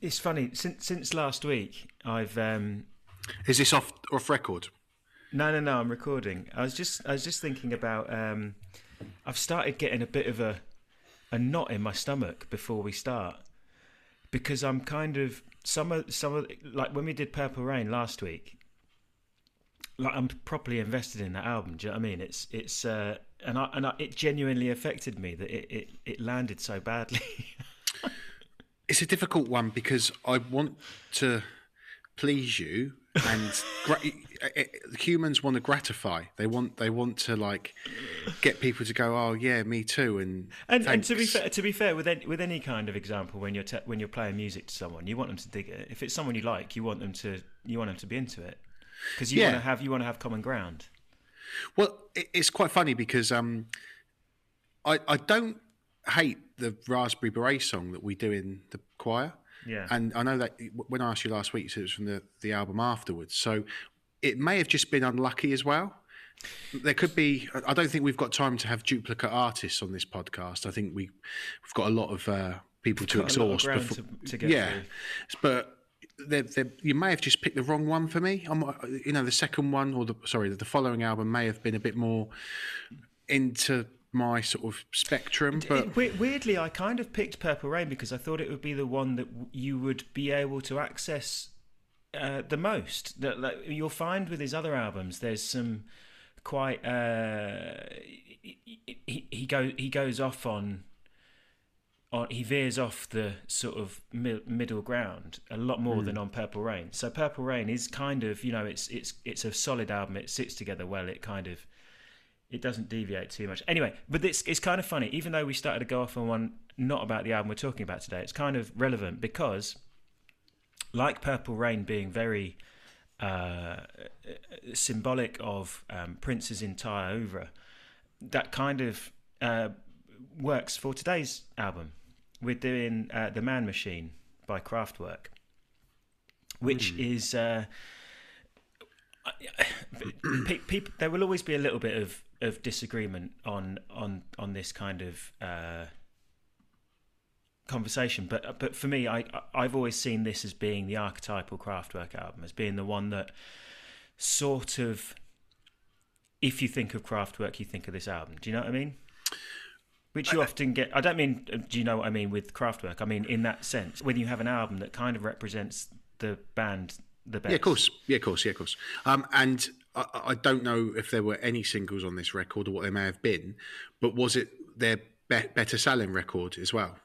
It's funny since since last week. I've um, Is this off off record? no, no, no. I'm recording. I was just I was just thinking about. Um, I've started getting a bit of a a knot in my stomach before we start because I'm kind of some of some of like when we did Purple Rain last week. Like I'm properly invested in that album. Do you know what I mean? It's it's uh, and I and I, it genuinely affected me that it it, it landed so badly. It's a difficult one because I want to please you, and gra- humans want to gratify. They want they want to like get people to go, oh yeah, me too, and And, and to be fair, to be fair, with any, with any kind of example, when you're te- when you're playing music to someone, you want them to dig it. If it's someone you like, you want them to you want them to be into it because you Yeah. want to have you want to have common ground. Well, it, it's quite funny because um, I I don't hate the Raspberry Beret song that we do in the choir. Yeah. And I know that when I asked you last week, you said it was from the, the album afterwards. So it may have just been unlucky as well. There could be. I don't think we've got time to have duplicate artists on this podcast. I think we we've got a lot of uh, people to Got a lot of exhaust. before- to- to get yeah, through. but they're, they're, you may have just picked the wrong one for me. I'm, you know, the second one or the sorry, the following album may have been a bit more into my sort of spectrum. But It- weirdly, I kind of picked Purple Rain because I thought it would be the one that you would be able to access uh, the most. That like, you'll find with his other albums, there's some quite. Uh, he, he, he go he goes off on. On, he veers off the sort of mi- middle ground a lot more than on Purple Rain. So Purple Rain is kind of you know it's it's it's a solid album. It sits together well. It kind of it doesn't deviate too much. Anyway, but it's it's kind of funny. Even though we started to go off on one not about the album we're talking about today, it's kind of relevant because, like Purple Rain being very uh, symbolic of um, Prince's entire oeuvre, that kind of uh, works for today's album. We're doing uh, The Man Machine by Kraftwerk, which is. Uh, pe- people, there will always be a little bit of, of disagreement on on on this kind of uh, conversation, but but for me, I I've always seen this as being the archetypal Kraftwerk album, as being the one that sort of, if you think of Kraftwerk, you think of this album. Do you know what I mean? Which you often get. I don't mean. Do you know what I mean with Kraftwerk? I mean in that sense, when you have an album that kind of represents the band the best. yeah, of course, yeah, of course, yeah, of course. Um, and I, I don't know if there were any singles on this record or what they may have been, but was it their be- better selling record as well?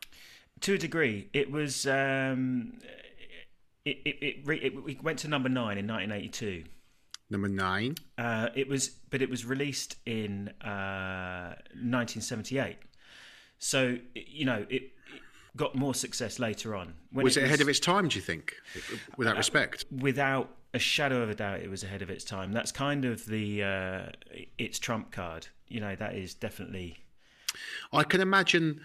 to a degree, it was. Um, it it it, re, it it went to number nine in 1982. Number nine. Uh, it was, but it was released in uh, 1978. So you know, it, it got more success later on. When Was it ahead of its time? Do you think? With that respect, Without a shadow of a doubt, it was ahead of its time. That's kind of the uh, its trump card. You know, that is definitely. I can imagine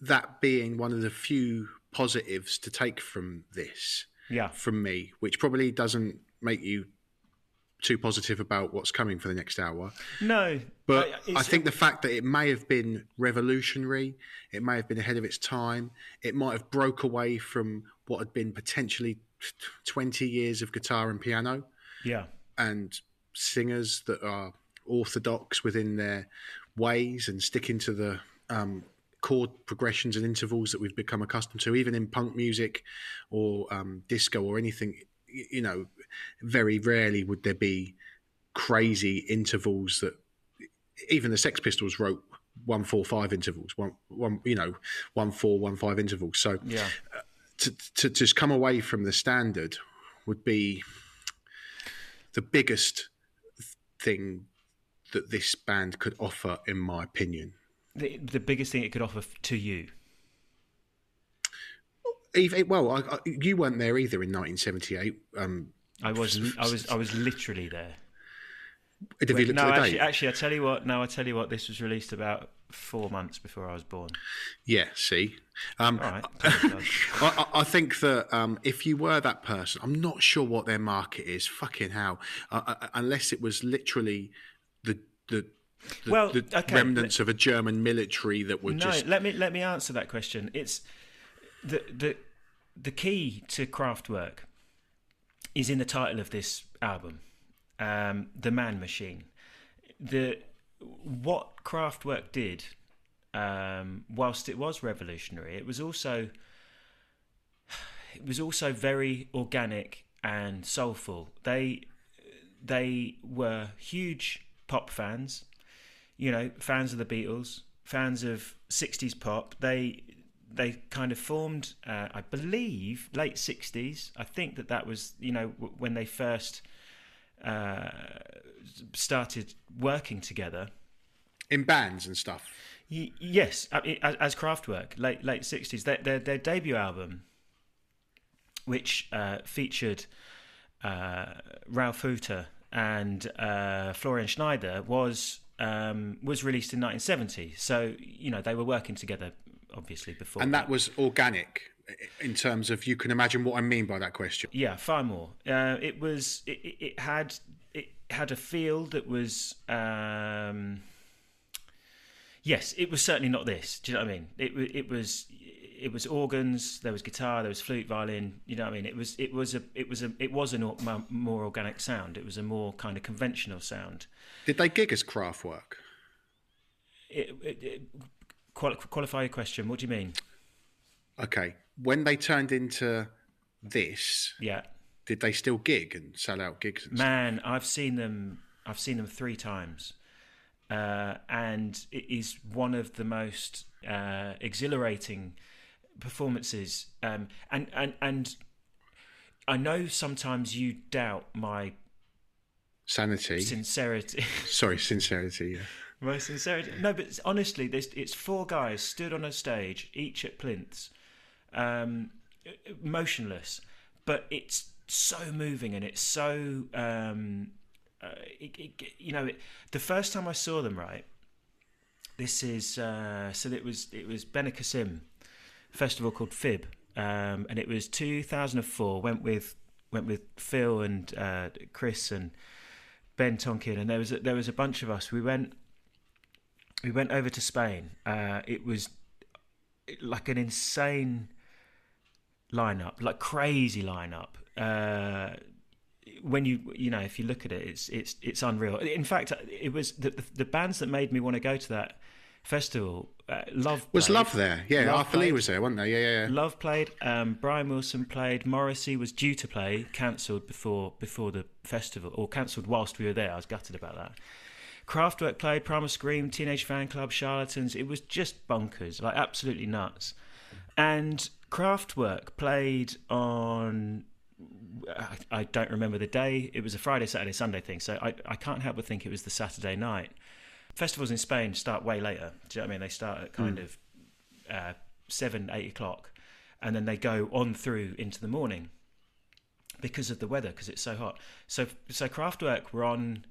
that being one of the few positives to take from this. Yeah. from me, which probably doesn't make you too positive about what's coming for the next hour. No, But I- I, think the fact that it may have been revolutionary, it may have been ahead of its time, it might have broke away from what had been potentially 20 years of guitar and piano Yeah. and singers that are orthodox within their ways and sticking to the um, chord progressions and intervals that we've become accustomed to, even in punk music or um, disco or anything. You know, very rarely would there be crazy intervals that even the Sex Pistols wrote one four five intervals, one one you know one four one five intervals. So Yeah. to, to just come away from the standard would be the biggest thing that this band could offer, in my opinion. The, the biggest thing it could offer to you. Well, I, I, you weren't there either in 1978. Um, I was, I was, I was literally there. looked no, actually, date? actually, I tell you what. No, I tell you what. This was released about four months before I was born. yeah, see. Um, All right. I, I I think that um, if you were that person, I'm not sure what their market is. Fucking hell, uh, uh, unless it was literally the the, the, Well, the okay, remnants of a German military that were no, just let me let me answer that question. It's the the the key to Kraftwerk is in the title of this album, um, "The Man Machine." The what Kraftwerk did, um, whilst it was revolutionary, it was also it was also very organic and soulful. They they were huge pop fans, you know, fans of the Beatles, fans of '60s pop. They they kind of formed, uh, I believe, late '60s. I think that that was you know w- when they first uh, started working together in bands and stuff. Y- yes, as, as Kraftwerk, late late '60s. Their their, their debut album, which uh, featured uh, Ralf Hütter and uh, Florian Schneider, was um, was released in 1970. So you know they were working together, obviously before. And that was organic in terms of you can imagine what I mean by that question. Yeah, far more. Uh, it was it, it, had it had a feel that was. Um, yes, it was certainly not this. Do you know what I mean? It it was it was organs, there was guitar, there was flute, violin. You know what I mean? It was it was a it was a it was a more organic sound. It was a more kind of conventional sound. Did they gig as Kraftwerk? It, it, it, quali- qualify your question. What do you mean? Okay, when they turned into this, yeah, did they still gig and sell out gigs? Man, stuff? I've seen them. I've seen them three times, uh, and it is one of the most uh, exhilarating performances. Um, and and and I know sometimes you doubt my sanity, sincerity. Sorry, sincerity. Yeah. My sincerity. No, but honestly, there's, it's four guys stood on a stage, each at plinths, um, motionless, but it's so moving and it's so. Um, uh, it, it, you know, it, the first time I saw them, right. This is uh, so it was it was Benicassim festival called Fib, um, and it was 2004. Went with went with Phil and uh, Chris and Ben Tonkin, and there was a, there was a bunch of us. We went we went over to Spain. Uh, it was like an insane lineup, like crazy lineup. Uh, when you you know if you look at it, it's it's it's unreal. In fact, it was the the, the bands that made me want to go to that festival. Uh, Love was Love there, yeah. Love Arthur Lee was there, wasn't there? Yeah, yeah. yeah. Love played. Um, Brian Wilson played. Morrissey was due to play, cancelled before before the festival, or cancelled whilst we were there. I was gutted about that. Kraftwerk played, Primal Scream, Teenage Fanclub, Charlatans. It was just bonkers, like absolutely nuts. And Kraftwerk played on. I, I don't remember the day. It was a Friday, Saturday, Sunday thing, so I, I can't help but think it was the Saturday night festivals in Spain start way later. Do you know what I mean? They start at kind mm. of uh, seven, eight o'clock, and then they go on through into the morning because of the weather, because it's so hot. So, so Kraftwerk were on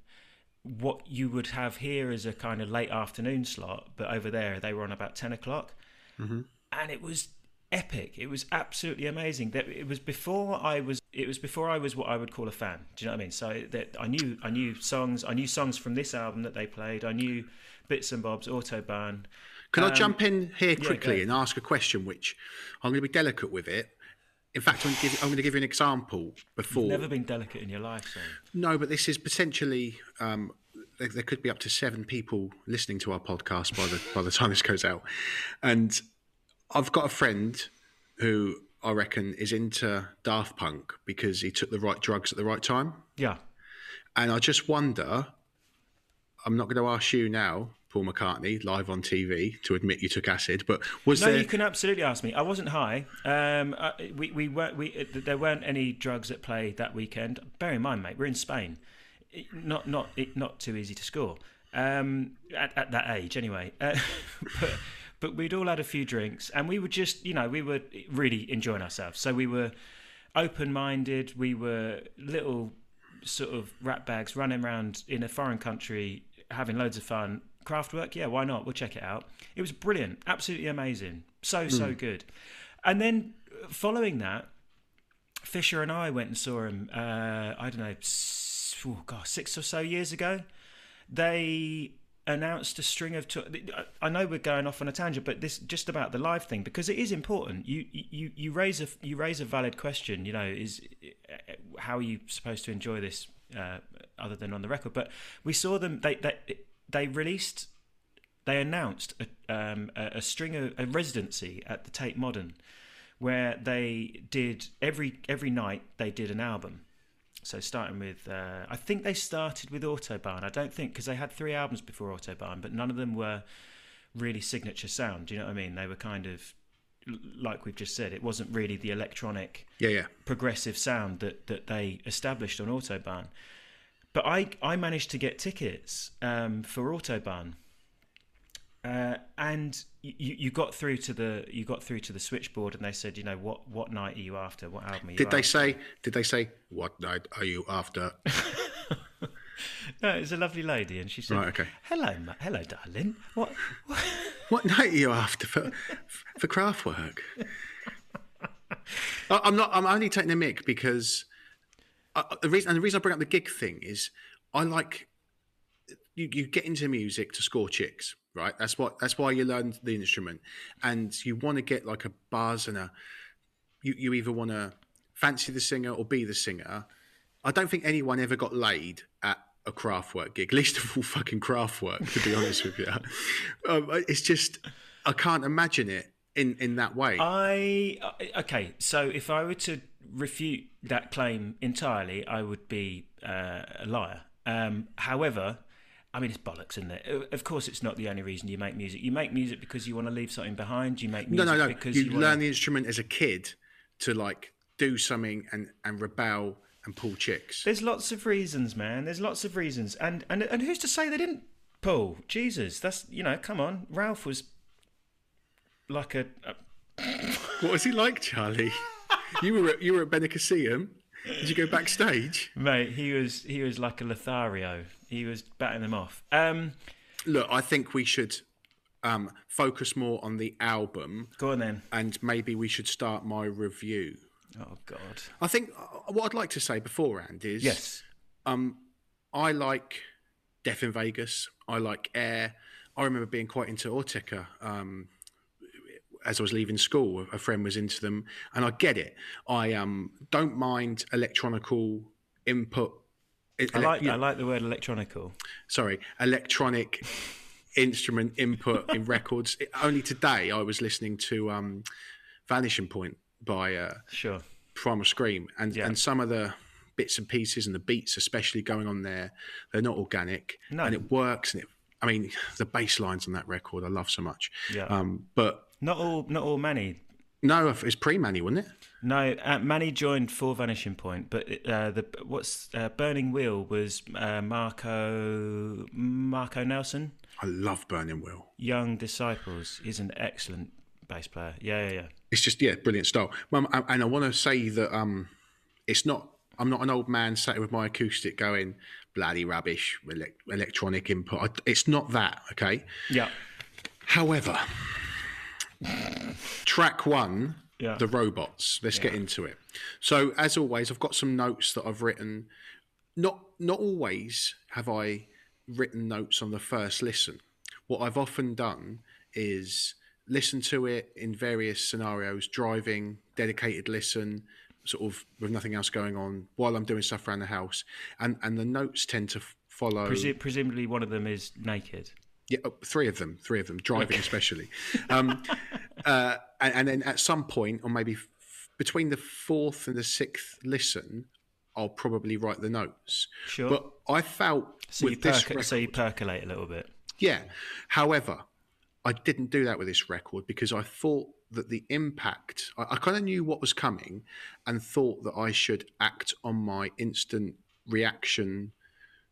what you would have here as a kind of late afternoon slot, but over there they were on about ten o'clock, mm-hmm. and it was epic. It was absolutely amazing. That it was before I was. It was before I was what I would call a fan. Do you know what I mean? So that I knew I knew songs. I knew songs from this album that they played. I knew bits and bobs, autobahn. Can um, I jump in here quickly yeah, and ask a question? Which I'm going to be delicate with it. In fact, I'm going, give, I'm going to give you an example before. You've never been delicate in your life, so. No, but this is potentially. Um, there, there could be up to seven people listening to our podcast by the by the time this goes out, and I've got a friend who I reckon is into Daft Punk because he took the right drugs at the right time. Yeah. And I just wonder, I'm not going to ask you now, Paul McCartney, live on TV, to admit you took acid, but was no, there... you can absolutely ask me. I wasn't high. Um, I, we, we weren't, we, there weren't any drugs at play that weekend. Bear in mind, mate, we're in Spain. Not, not, not too easy to score. Um, at, at that age, anyway. Uh, but but we'd all had a few drinks and we were just, you know, we were really enjoying ourselves. So we were open minded, we were little sort of rat bags running around in a foreign country having loads of fun. Kraftwerk, yeah, why not? We'll check it out. It was brilliant, absolutely amazing. So, so mm. good. And then following that, Fisher and I went and saw him, uh, I don't know, oh, gosh, six or so years ago. They announced a string of. To- I know we're going off on a tangent, but this just about the live thing because it is important. You you you raise a you raise a valid question. You know, is how are you supposed to enjoy this uh, other than on the record? But we saw them. They they they released. They announced a, um, a, a string of a residency at the Tate Modern, where they did every every night they did an album so starting with, uh, I think they started with Autobahn. I don't think because they had three albums before Autobahn, but none of them were really signature sound. Do you know what I mean? They were kind of like we've just said. It wasn't really the electronic, yeah, yeah, progressive sound that that they established on Autobahn. But I I managed to get tickets um, for Autobahn uh, and you, you got through to the you got through to the switchboard, and they said, you know, what what night are you after? What album are you? Did after? they say? Did they say what night are you after? no, it was a lovely lady, and she said, Right, okay. "Hello, ma- hello, darling. What? what? What night are you after for for craft work? I'm not. I'm only taking the mic because The reason and the reason I bring up the gig thing is I like you. You get into music to score chicks, right? That's what. That's why you learn the instrument, and you want to get like a buzz and a. You you either want to fancy the singer or be the singer. I don't think anyone ever got laid at a Kraftwerk gig, least of all fucking Kraftwerk, to be honest with you. Um, it's just, I can't imagine it in, in that way. I okay. So if I were to refute that claim entirely, I would be uh, a liar. Um, however, I mean it's bollocks, isn't it? Of course, it's not the only reason you make music. You make music because you want to leave something behind. You make music no, no. because You, you, learn want the instrument as a kid to like do something and, and rebel and pull chicks. There's lots of reasons, man. There's lots of reasons, and and and who's to say they didn't pull? Jesus, that's you know, come on. Ralf was like a, a What was he like, Charlie? you were at, you were at Benicassim. Did you go backstage? mate. He was he was like a Lothario. He was batting them off. Um, Look, I think we should um, focus more on the album, go on then. and maybe we should start my review. Oh God. I think uh, what I'd like to say beforehand is Yes. Um, I like Death in Vegas. I like Air. I remember being quite into Ortega. Um, as I was leaving school, a friend was into them, and I get it. I um, don't mind electronical input. I like I like the word electronical. sorry, electronic instrument input in records. It- only today I was listening to um, Vanishing Point by uh, Sure. Primal Scream, and Yeah. and some of the bits and pieces and the beats, especially going on there, they're not organic, No. and it works. And it, I mean, the bass lines on that record I love so much. Yeah. Um, but Not all not all Mani. no, it's pre Mani, wasn't it? No, uh, Mani joined for Vanishing Point, but uh, the what's uh, Burning Wheel was uh, Marco Marco Nelson, I love Burning Wheel. Young Disciples. He's an excellent bass player. Yeah, yeah, yeah. It's just yeah, brilliant style. Mum, and I want to say that um, it's not. I'm not an old man sat with my acoustic going bloody rubbish, elec electronic input. I, it's not that. Okay. Yeah. However, track one, Yeah. the robots. Let's get into it. So, as always, I've got some notes that I've written. Not not always have I written notes on the first listen. What I've often done is listen to it in various scenarios, driving, dedicated listen, sort of with nothing else going on while I'm doing stuff around the house, and and the notes tend to follow. Presu- presumably, one of them is naked. Yeah, oh, three of them, three of them, driving especially. Um, uh, and, and then at some point, or maybe f- between the fourth and the sixth listen, I'll probably write the notes. Sure. But I felt So you with this record, so you percolate a little bit. yeah. However, I didn't do that with this record because I thought that the impact, I, I kind of knew what was coming and thought that I should act on my instant reaction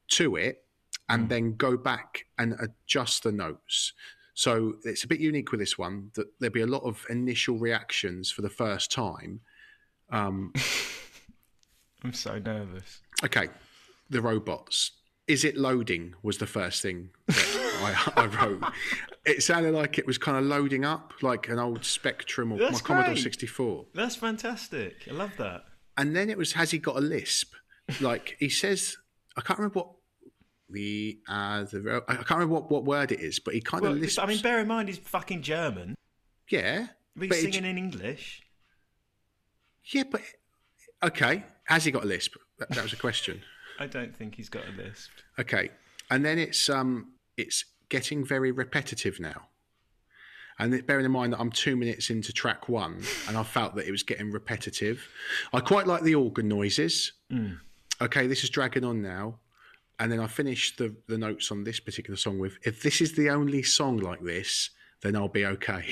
to it and then go back and adjust the notes. So it's a bit unique with this one that there'll be a lot of initial reactions for the first time. Um, I'm so nervous. okay, the robots. Is it loading? Was the first thing that I, I wrote. It sounded like it was kind of loading up, like an old Spectrum or That's my Commodore 64. That's fantastic. I love that. And then it was, has he got a lisp? Like he says, I can't remember what the uh, the I can't remember what, what word it is, but he kind Well, of lisps. I mean, bear in mind he's fucking German. yeah, He's but it- singing in English. yeah, but okay. Has he got a lisp? That, that was a question. I don't think he's got a lisp. Okay, and then it's um it's getting very repetitive now. And bearing in mind that I'm two minutes into track one, and I felt that it was getting repetitive. I quite like the organ noises. Okay, this is dragging on now, and then I finished the the notes on this particular song with, "If this is the only song like this, then I'll be okay."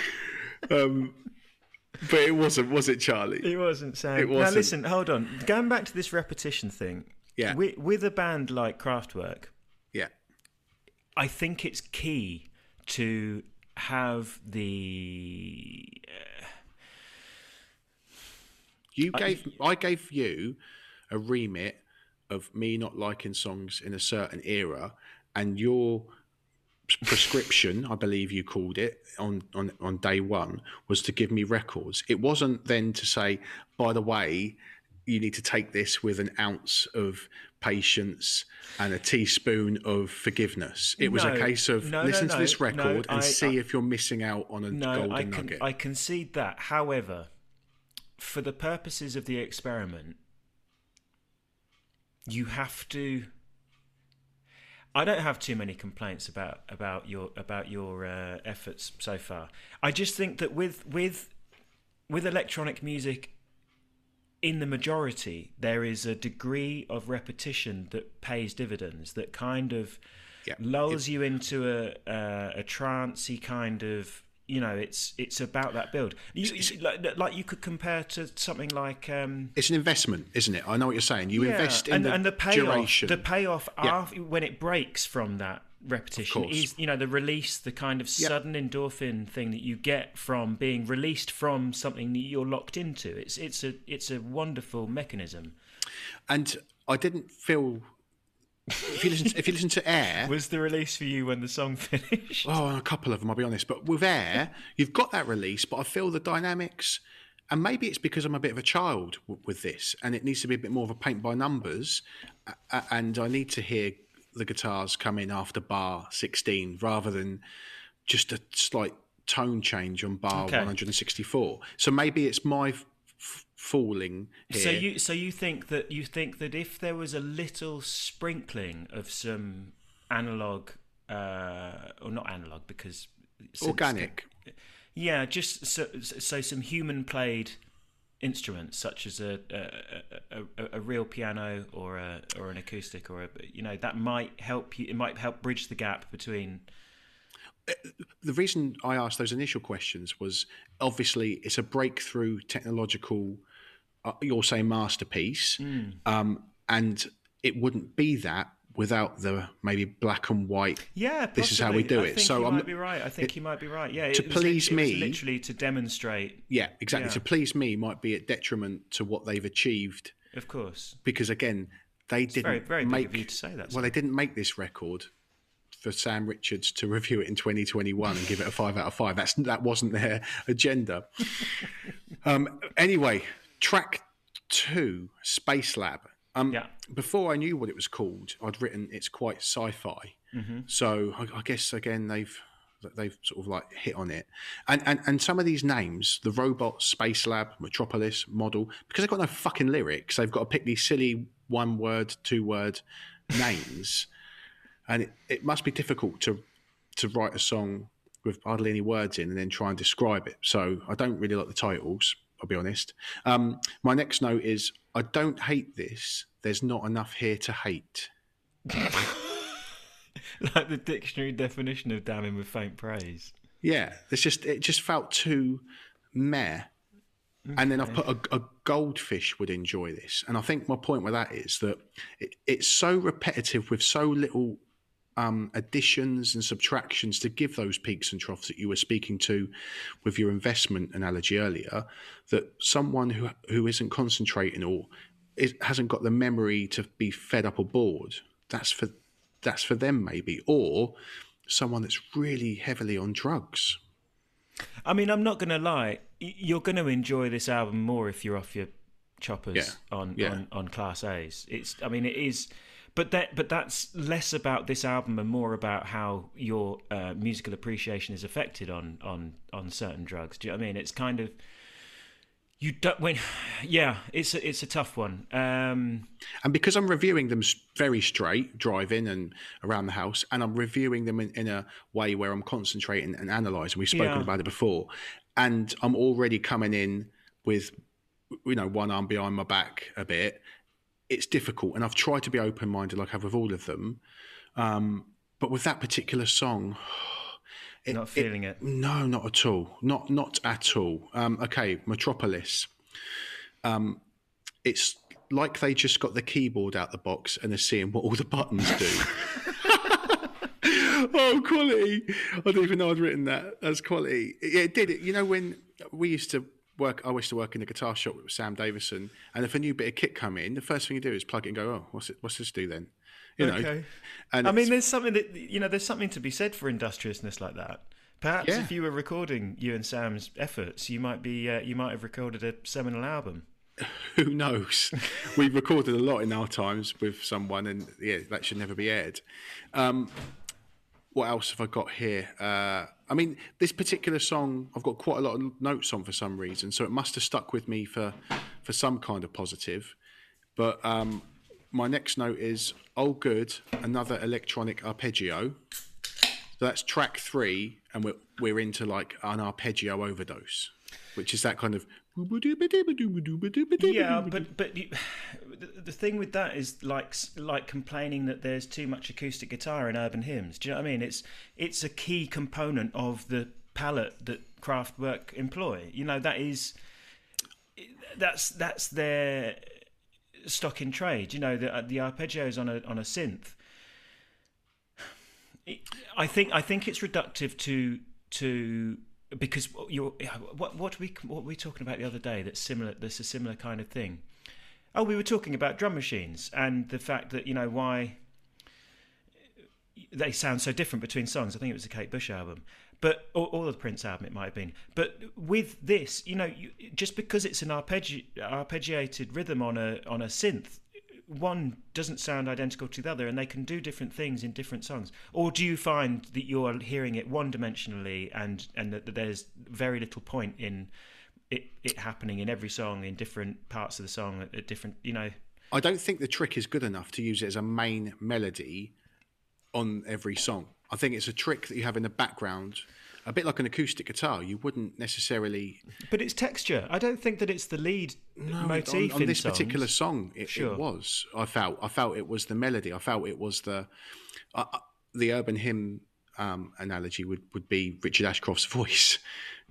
um, but it wasn't, was it, Charlie? It wasn't Sam. It Now wasn't. listen, hold on. Going back to this repetition thing. Yeah. With, with a band like Kraftwerk, Yeah, I think it's key to have the. You gave I gave you a remit of me not liking songs in a certain era, and your prescription, I believe you called it on, on on day one, was to give me records. It wasn't then to say, by the way, you need to take this with an ounce of patience and a teaspoon of forgiveness. It was a case of no, no, listen to no, this no, record and I- see I- if you're missing out on a No, golden I, nugget. I concede that. However, for the purposes of the experiment, you have to. I don't have too many complaints about about your about your uh, efforts so far. I just think that with with with electronic music, in the majority, there is a degree of repetition that pays dividends. That kind of Yeah. lulls you into a a, a trancey kind of. You know, it's it's about that build. You, you- like, like you could compare to something like um, It's an investment, isn't it? I know what you're saying. You invest in and, the, and the payoff, duration. the payoff Yeah. after, when it breaks from that repetition is you know the release, the kind of Yeah. sudden endorphin thing that you get from being released from something that you're locked into. It's it's a it's a wonderful mechanism. and I didn't feel. If you listen, if you listen to Air, Was the release for you when the song finished? oh, a couple of them, I'll be honest. But with Air, you've got that release, but I feel the dynamics, and maybe it's because I'm a bit of a child w- with this, and it needs to be a bit more of a paint by numbers, a- and I need to hear the guitars come in after bar 16 rather than just a slight tone change on bar Okay. 164. So maybe it's my f- f- fooling here. So you so you think that you think that if there was a little sprinkling of some analog uh, or not analog because organic. Yeah, just so, so some human played instruments such as a a, a, a, a real piano or a or an acoustic or a you know that might help you. It might help bridge the gap between. The reason I asked those initial questions was obviously it's a breakthrough technological, uh, you'll say masterpiece, um, and it wouldn't be that without the maybe black and white. Yeah, This is how we do I it. So you I'm might be right. I think you might be right. Yeah, to it please it me- literally to demonstrate. Yeah, exactly. Yeah. To please me might be at detriment to what they've achieved Of course, because again they didn't very very big make of you to say that. well they didn't make this record for Sam Richards to review it in 2021 and give it a five out of five. That's that wasn't their agenda. um, anyway, track two, Spacelab. Um, Yeah. Before I knew what it was called, I'd written it's quite sci-fi. Mm-hmm. So I, I guess again they've they've sort of like hit on it, and and and some of these names, the robot, Spacelab, Metropolis, Model, because they've got no fucking lyrics, they've got to pick these silly one-word, two-word names, and it, it must be difficult to to write a song with hardly any words in and then try and describe it. So I don't really like the titles. I'll be honest. Um, my next note is I don't hate this. There's not enough here to hate. like the dictionary definition of damning with faint praise. Yeah, it's just it just felt too meh. And then I put a, a goldfish would enjoy this, and I think my point with that is that it, it's so repetitive with so little um, additions and subtractions to give those peaks and troughs that you were speaking to with your investment analogy earlier. That someone who who isn't concentrating or is, hasn't got the memory to be fed up or bored, that's for that's for them maybe, or someone that's really heavily on drugs. I mean, I'm not going to lie. You're going to enjoy this album more if you're off your choppers Yeah, on, yeah. on on Class A's. It's. I mean, it is but that but that's less about this album and more about how your uh, musical appreciation is affected on on on certain drugs. Do you know what I mean? It's kind of you don't when yeah it's a, it's a tough one um and because i'm reviewing them very straight driving and around the house and i'm reviewing them in, in a way where i'm concentrating and analyzing we've spoken yeah. about it before and i'm already coming in with you know one arm behind my back a bit it's difficult and i've tried to be open-minded like i have with all of them um but with that particular song it, not feeling it, it, No, not at all. Not not at all. Um, okay, Metropolis. Um, it's like they just got the keyboard out the box and they're seeing what all the buttons do. oh, quality! I didn't even know I'd written that. That's quality. Yeah, it did. It. You know when we used to work. I used to work in a guitar shop with Sam Davison, and if a new bit of kit come in, the first thing you do is plug it and go, "Oh, what's it? What's this do then?" You know, okay. And I mean, there's something that you know, there's something to be said for industriousness like that. Perhaps yeah. if you were recording you and Sam's efforts, you might be uh, you might have recorded a seminal album. Who knows? We've recorded a lot in our times with someone, and yeah, that should never be aired. Um, what else have I got here? Uh, I mean, this particular song, I've got quite a lot of notes on for some reason, so it must have stuck with me for for some kind of positive. But um, my next note is "Oh, good, another electronic arpeggio." So that's track three, and we're we're into like an arpeggio overdose, which is that kind of yeah. But but you, the thing with that is like like complaining that there's too much acoustic guitar in urban hymns. Do you know what I mean? It's it's a key component of the palette that Kraftwerk employ. You know that is that's that's their stock in trade. You know the uh, the arpeggios on a on a synth I think I think it's reductive to to because you're what what we what were we talking about the other day that's similar that's a similar kind of thing. Oh, we were talking about drum machines and the fact that you know why they sound so different between songs. I think it was a Kate Bush album, but or, or the Prince album it might have been. But with this, you know, you, just because it's an arpeggi- arpeggiated rhythm on a on a synth one doesn't sound identical to the other and they can do different things in different songs. Or do you find that you're hearing it one dimensionally and and that, that there's very little point in it, it happening in every song in different parts of the song at, at different you know? I don't think the trick is good enough to use it as a main melody on every song. I think it's a trick that you have in the background a bit like an acoustic guitar. You wouldn't necessarily. But it's texture. I don't think that it's the lead no, motif on, on this songs. particular song. It, sure. it, was. I felt. I felt it was the melody. I felt it was the uh, uh the urban hymn um, analogy would, would be Richard Ashcroft's voice.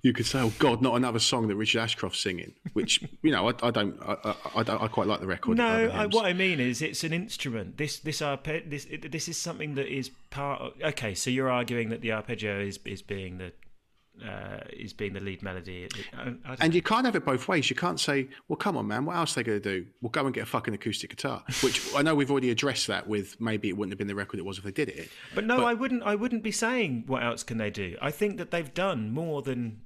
You could say, "Oh God, not another song that Richard Ashcroft's singing." Which you know, I, I don't, I, I, don't, I quite like the record. No, I, what I mean is, it's an instrument. This, this arpe- this, this is something that is part. Of, okay, so you're arguing that the arpeggio is is being the uh, is being the lead melody. And know. you can't have it both ways. You can't say, "Well, come on, man, what else are they going to do? We'll go and get a fucking acoustic guitar." Which I know we've already addressed that with maybe it wouldn't have been the record it was if they did it. But no, but, I wouldn't. I wouldn't be saying what else can they do. I think that they've done more than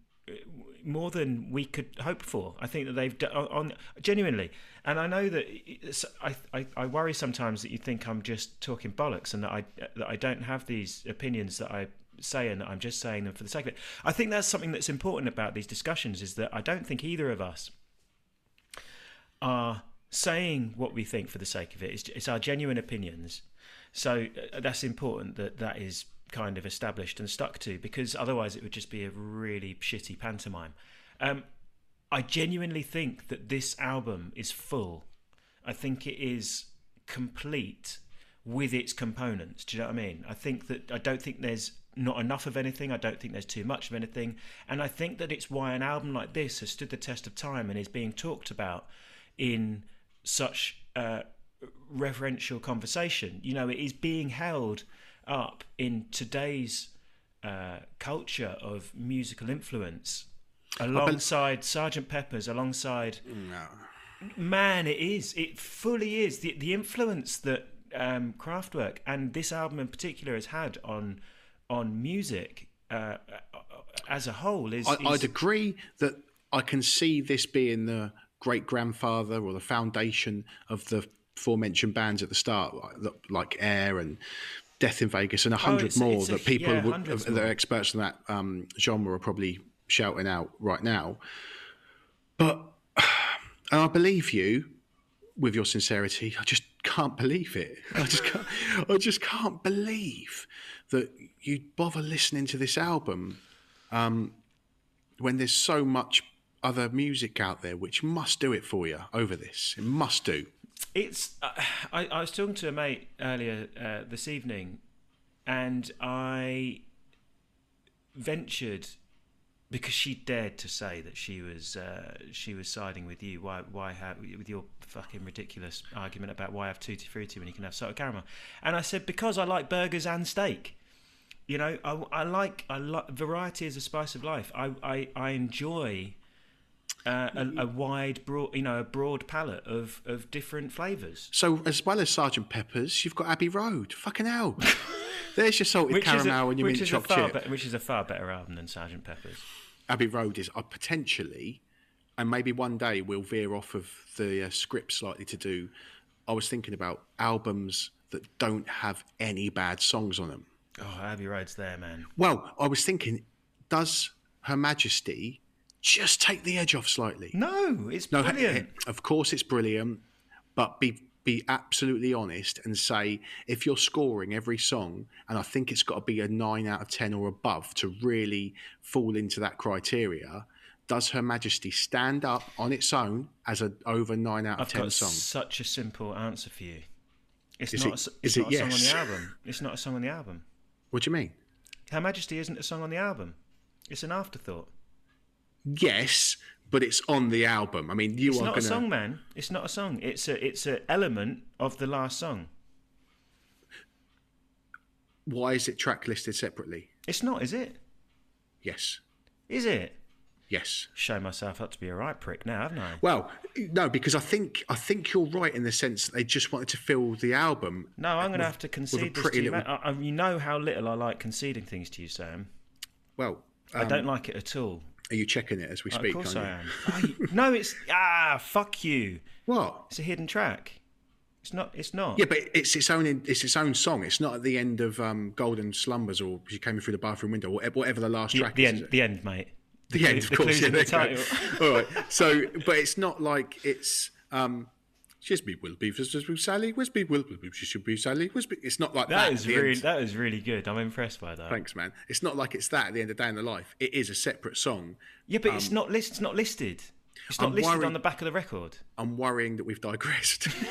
more than we could hope for. I think that they've done on genuinely, and I know that I, I, I worry sometimes that you think I'm just talking bollocks and that I that I don't have these opinions that I say and that I'm just saying them for the sake of it. I think that's something that's important about these discussions is that I don't think either of us are saying what we think for the sake of it. It's, it's our genuine opinions. So uh, that's important that that is kind of established and stuck to because otherwise it would just be a really shitty pantomime. Um, I genuinely think that this album is full. I think it is complete with its components. Do you know what I mean? I think that I don't think there's not enough of anything. I don't think there's too much of anything. And I think that it's why an album like this has stood the test of time and is being talked about in such uh, reverential conversation. You know, it is being held up in today's uh, culture of musical influence alongside Sergeant Pepper's, alongside. No. Man, it is. It fully is. The, the influence that um, Kraftwerk and this album in particular has had on on music uh, as a whole is, I, would agree that I can see this being the great grandfather or the foundation of the aforementioned bands at the start, like, like Air and Death in Vegas, and a hundred Oh, more it's a- that people yeah, would, that are experts in that um, genre are probably shouting out right now. But and I believe you with your sincerity. I just can't believe it. I just can't, I just can't believe that you'd bother listening to this album um, when there's so much other music out there which must do it for you over this. It must do. It's. Uh, I, I was talking to a mate earlier uh, this evening, and I ventured because she dared to say that she was uh, she was siding with you. Why why have with your fucking ridiculous argument about why I have tutti frutti when you can have salted caramel? And I said because I like burgers and steak. You know, I, I like I like variety is a spice of life. I I, I enjoy uh, a, a wide, broad, you know, a broad palette of, of different flavours. So as well as Sergeant Pepper's, you've got Abbey Road. Fucking hell. There's your salted Which caramel a, and your mint is a choc far chip. be- which is a far better album than Sergeant Pepper's. Abbey Road is uh, potentially, and maybe one day we'll veer off of the uh, script slightly to do. I was thinking about albums that don't have any bad songs on them. Oh, Abbey Road's there, man. Well, I was thinking, does Her Majesty just take the edge off slightly? No, it's No, brilliant. of course it's brilliant, but be be absolutely honest and say if you're scoring every song, and I think it's got to be a nine out of ten or above to really fall into that criteria. Does Her Majesty stand up on its own as an over nine out of I've ten song? such a simple answer for you. It's Is not. it- a, it's it not a song on the album. It's not a song on the album. What do you mean? Her Majesty isn't a song on the album. It's an afterthought. Yes, but it's on the album. I mean, you It's are not going a song, man. It's not a song. It's a it's an element of the last song. Why is it track listed separately? It's not, is it? Yes, Is it? yes. Show myself up to be a right prick now, haven't I? Well, no, because I think I think you're right in the sense that they just wanted to fill the album. No, I'm going to have to concede this to you. little- I, I, you know how little I like conceding things to you, Sam. Well, I um, don't like it at all. Are you checking it as we speak? Of course I am. No, it's ah, fuck you. What? It's a hidden track. It's not. It's not. Yeah, but it's its own. It's its own song. It's not at the end of um, Golden Slumbers or She Came In Through the Bathroom Window or whatever the last track the is. end. is? The end, mate. The end, clues- of the course. Yeah, the there you go. title. All right. So, but it's not like it's. Um, Shisby will be Sally Wisby will be she should be Sally Wisby. It's not like that. That at is really. end. That is really good. I'm impressed by that. Thanks, man. It's not like it's that at the end of the Day in the Life. It is a separate song. Yeah, but it's not list. It's not listed. It's not I'm listed worried- on the back of the record. I'm worrying that we've digressed.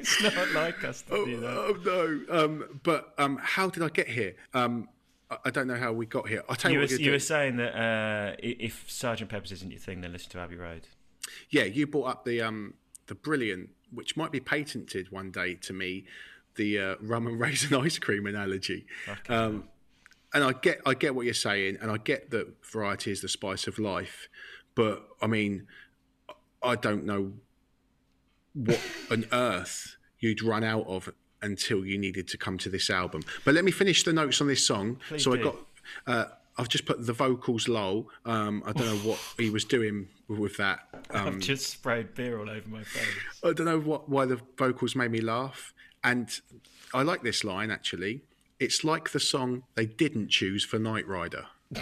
It's not like us to do that. oh no! Um, but um, how did I get here? Um, I, I don't know how we got here. I'll tell you, You we're you were saying that uh, if Sergeant Pepper's isn't your thing, then listen to Abbey Road. Yeah, you brought up the um, the brilliant, which might be patented one day to me, the uh, rum and raisin ice cream analogy. Um, and I get I get what you're saying, and I get that variety is the spice of life. But I mean, I don't know what on earth you'd run out of until you needed to come to this album. But let me finish the notes on this song. Please so I got. Uh, I've just put the vocals low. Um, I don't know what he was doing with that. Um, I've just sprayed beer all over my face. I don't know what why the vocals made me laugh. And I like this line actually. It's like the song they didn't choose for Knight Rider.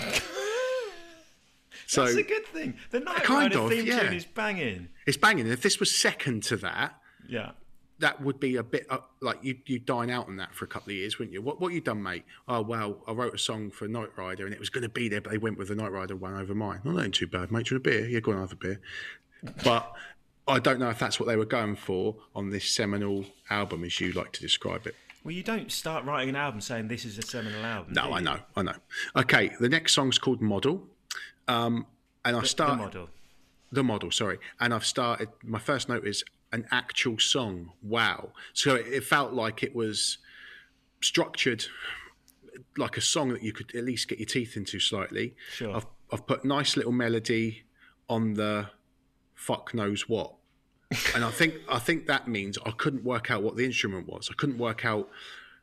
so That's a good thing. The Knight Rider of, theme yeah. tune is banging. it's banging. If this was second to that, Yeah. That would be a bit uh, like you you dine out on that for a couple of years, wouldn't you? What what you done, mate? Oh well, I wrote a song for Knight Rider and it was going to be there, but they went with the Knight Rider one over mine. Well, that ain't too bad, mate. Do you want a beer? Yeah, go on, have a beer. But I don't know if that's what they were going for on this seminal album, as you like to describe it. Well, you don't start writing an album saying this is a seminal album. No, I know, I know. Okay, the next song's called Model, um, and I The start model. the model. Sorry, and I've started. My first note is an actual song. Wow! So it, felt like it was structured like a song that you could at least get your teeth into slightly. Sure. I've I've put nice little melody on the fuck knows what. and I think I think that means I couldn't work out what the instrument was. I couldn't work out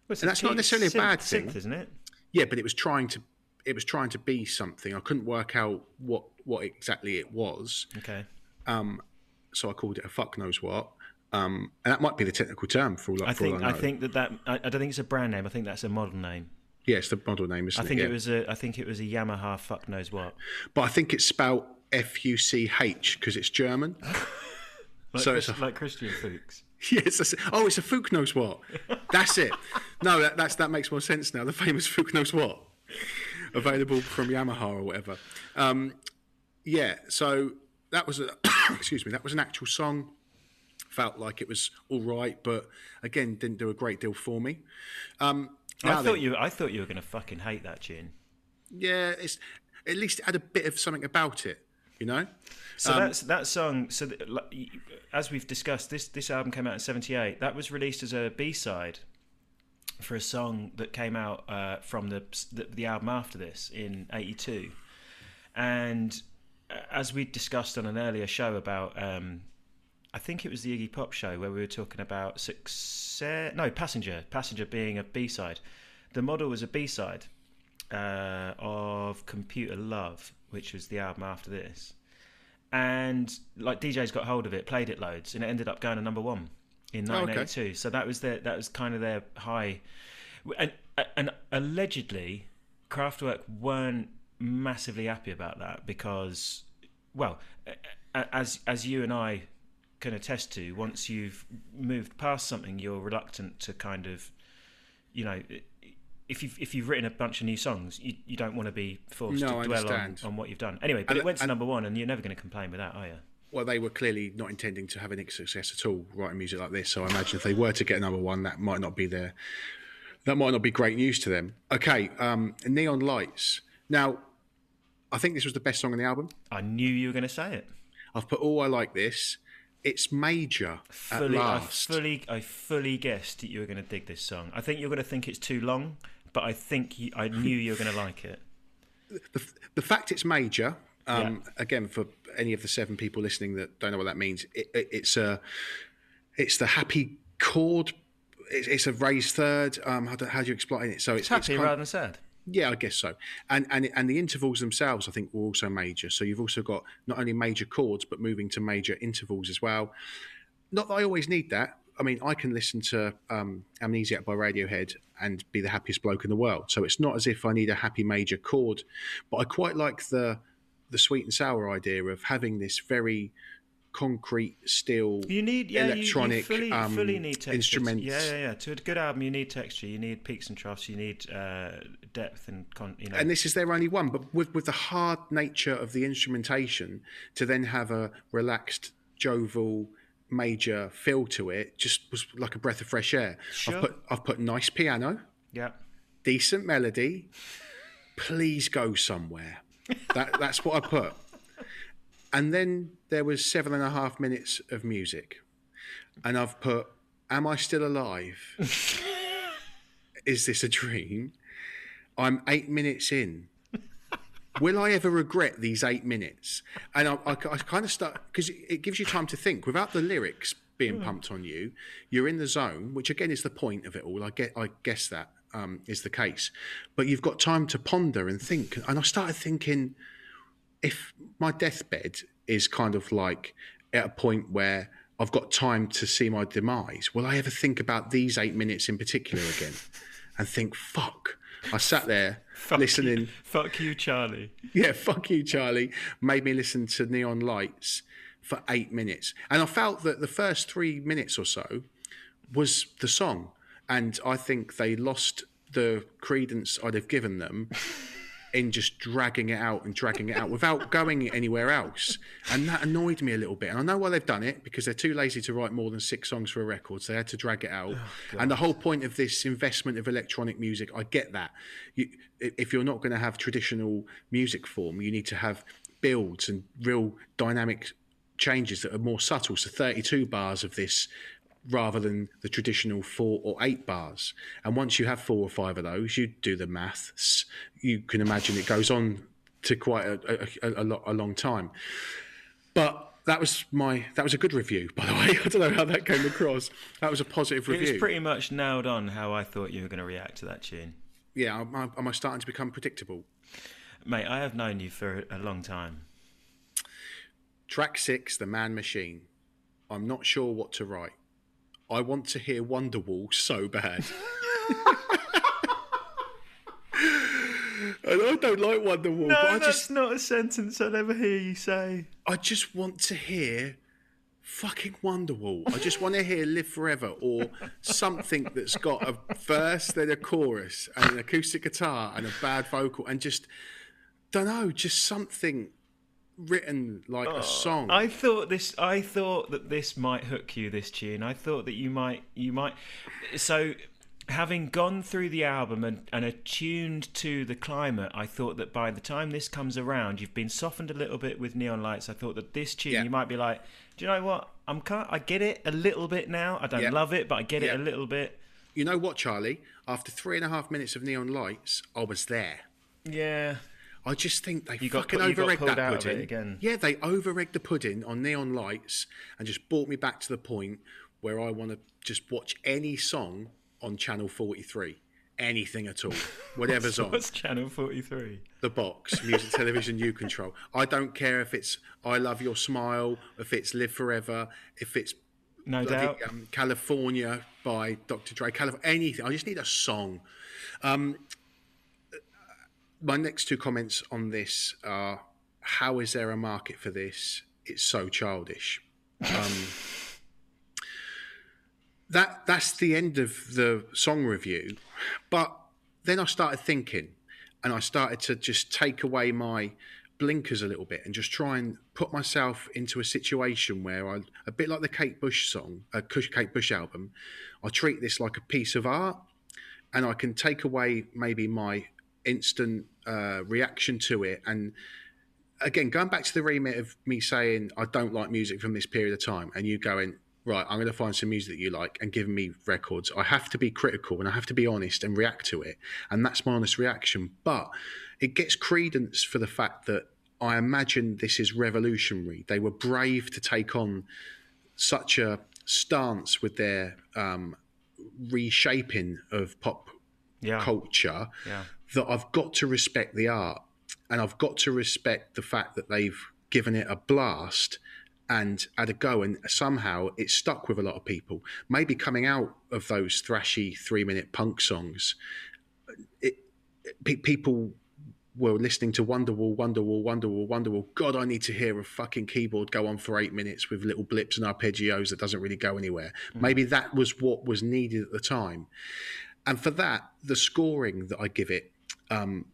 Well, And that's not necessarily a bad thing. synth, isn't it? yeah, but it was trying to it was trying to be something. I couldn't work out what what exactly it was. Okay. Um, so I called it a fuck knows what. Um, and that might be the technical term for all, I for all think I I think that that I, I don't think it's a brand name. I think that's a model name. yeah, it's the model name, isn't I think it? it was a I think it was a Yamaha. Fuck knows what. But I think it's spelled F U C H because it's German. Like, So it's a- like Christian Fuchs. yes. That's, oh, it's a Fook knows what. That's it. No, that, that's that makes more sense now. The famous Fook knows what. Available from Yamaha or whatever. Um, yeah. So that was a excuse me. That was an actual song. Felt like it was all right, but again, didn't do a great deal for me. Um, I thought then- you I thought you were going to fucking hate that tune. yeah, it's at least it had a bit of something about it, you know. So Um, that's that song. So that, as we've discussed, this this album came out in '78. That was released as a B side for a song that came out uh, from the, the the album after this in '82. And as we discussed on an earlier show about, um, I think it was the Iggy Pop show where we were talking about success. No, Passenger. Passenger being a B side. The model was a B side uh, of Computer Love, which was the album after this. And like DJs got hold of it, played it loads, and it ended up going to number one in Oh, okay. 1982. So that was their that was kind of their high. And and allegedly, Kraftwerk weren't massively happy about that because, well, as as you and I can attest to, once you've moved past something, you're reluctant to kind of, you know, if you've if you've written a bunch of new songs, you, you don't want to be forced No, to dwell on, on what you've done. Anyway, but And- it went to and- number one, and you're never going to complain with that, are you? Well, they were clearly not intending to have any success at all writing music like this. So I imagine if they were to get another one, that might not be their, that might not be great news to them. Okay, um, Neon Lights. Now, I think this was the best song on the album. I knew you were going to say it. I've put all I like this. It's major Fully, at I last. fully, I fully guessed that you were going to dig this song. I think you're going to think it's too long, but I think you, I knew you were going to like it. the, the fact it's major um, again for any of the seven people listening that don't know what that means it, it, it's a it's the happy chord it's, it's a raised third um, how, do, how do you explain it so it's, It's happy kind- rather than sad. Yeah i guess so. And and and the intervals themselves i think were also major. So you've also got not only major chords but moving to major intervals as well. Not that i always need that. I mean, I can listen to um, Amnesiac by Radiohead and be the happiest bloke in the world. So it's not as if I need a happy major chord, but I quite like the the sweet and sour idea of having this very concrete, steel, You need yeah, you- electronic you, fully, um, fully need instruments. Yeah, yeah, yeah. To a good album, you need texture. You need peaks and troughs. You need uh, depth and con- you know. and this is their only one. But with with the hard nature of the instrumentation, to then have a relaxed, jovial, major feel to it, just was like a breath of fresh air. Sure. I've put I've put nice piano, yeah. decent melody. Please go somewhere. That that's what I put. And then there was seven and a half minutes of music, and I've put, "Am I still alive? Is this a dream? I'm eight minutes in. Will I ever regret these eight minutes?" And I, I, I kind of start because it, it gives you time to think without the lyrics being pumped on you. You're in the zone, which again is the point of it all. I get, I guess that um, is the case, but you've got time to ponder and think. And I started thinking if my deathbed is kind of like at a point where I've got time to see my demise, will I ever think about these eight minutes in particular again and think, fuck? I sat there Fuck listening. You, fuck you, Charlie. Yeah, fuck you, Charlie. Made me listen to Neon Lights for eight minutes. And I felt that the first three minutes or so was the song. And I think they lost the credence I'd have given them in just dragging it out and dragging it out without going anywhere else. And that annoyed me a little bit. And I know why they've done it because they're too lazy to write more than six songs for a record. So they had to drag it out. Oh, and the whole point of this investment of electronic music, I get that. You, if you're not going to have traditional music form, you need to have builds and real dynamic changes that are more subtle. So 32 bars of this rather than the traditional four or eight bars. And once you have four or five of those, you do the maths. You can imagine it goes on to quite a, a, a, a long time. But that was my that was a good review, by the way. I don't know how that came across. That was a positive It review. was pretty much nailed on how I thought you were going to react to that tune. yeah, am I, am I starting to become predictable? Mate, I have known you for a long time. Track six, The Man Machine. I'm not sure what to write. I want to hear Wonderwall so bad. and I don't like Wonderwall, No, but I that's just not a sentence I'd ever hear you say. I just want to hear fucking Wonderwall. I just want to hear Live Forever or something that's got a verse, then a chorus, and an acoustic guitar and a bad vocal, and just don't know, just something written like a oh, song. I thought this. I thought that this might hook you. This tune. I thought that you might. You might. So, having gone through the album and, and attuned to the climate, I thought that by the time this comes around, you've been softened a little bit with neon lights. I thought that this tune, Yeah. you might be like, do you know what? I'm. kind- I get it a little bit now. I don't Yeah. love it, but I get Yeah. it a little bit. you know what, Charlie? After three and a half minutes of neon lights, I was there. Yeah. I just think they You got fucking got over-egged that of it pudding. again. Yeah, they over-egged the pudding on neon lights and just brought me back to the point where I want to just watch any song on Channel 43. Anything at all. Whatever's on. What's Channel Forty Three? The box, music, television, you control. I don't care if it's I Love Your Smile, if it's Live Forever, if it's No bloody, doubt. um, California by Dr. Dre, Calif- anything. I just need a song. Um, my next two comments on this are how is there a market for this? It's so childish. Um, that that's the end of the song review. But then I started thinking, and I started to just take away my blinkers a little bit and just try and put myself into a situation where I, a bit like the Kate Bush song, a Kate Bush album, I treat this like a piece of art, and I can take away maybe my instant uh, reaction to it and again, going back to the remit of me saying I don't like music from this period of time, and you going, right, I'm going to find some music that you like and giving me records. I have to be critical and I have to be honest and react to it. And that's my honest reaction. But it gets credence for the fact that I imagine this is revolutionary. They were brave to take on such a stance with their um, reshaping of pop Yeah. culture Yeah. that I've got to respect the art and I've got to respect the fact that they've given it a blast and had a go and somehow it stuck with a lot of people. Maybe coming out of those thrashy three minute punk songs, it, pe- people were listening to Wonderwall, Wonderwall, Wonderwall, Wonderwall. God, I need to hear a fucking keyboard go on for eight minutes with little blips and arpeggios that doesn't really go anywhere. Mm. Maybe that was what was needed at the time. And for that, the scoring that I give it um,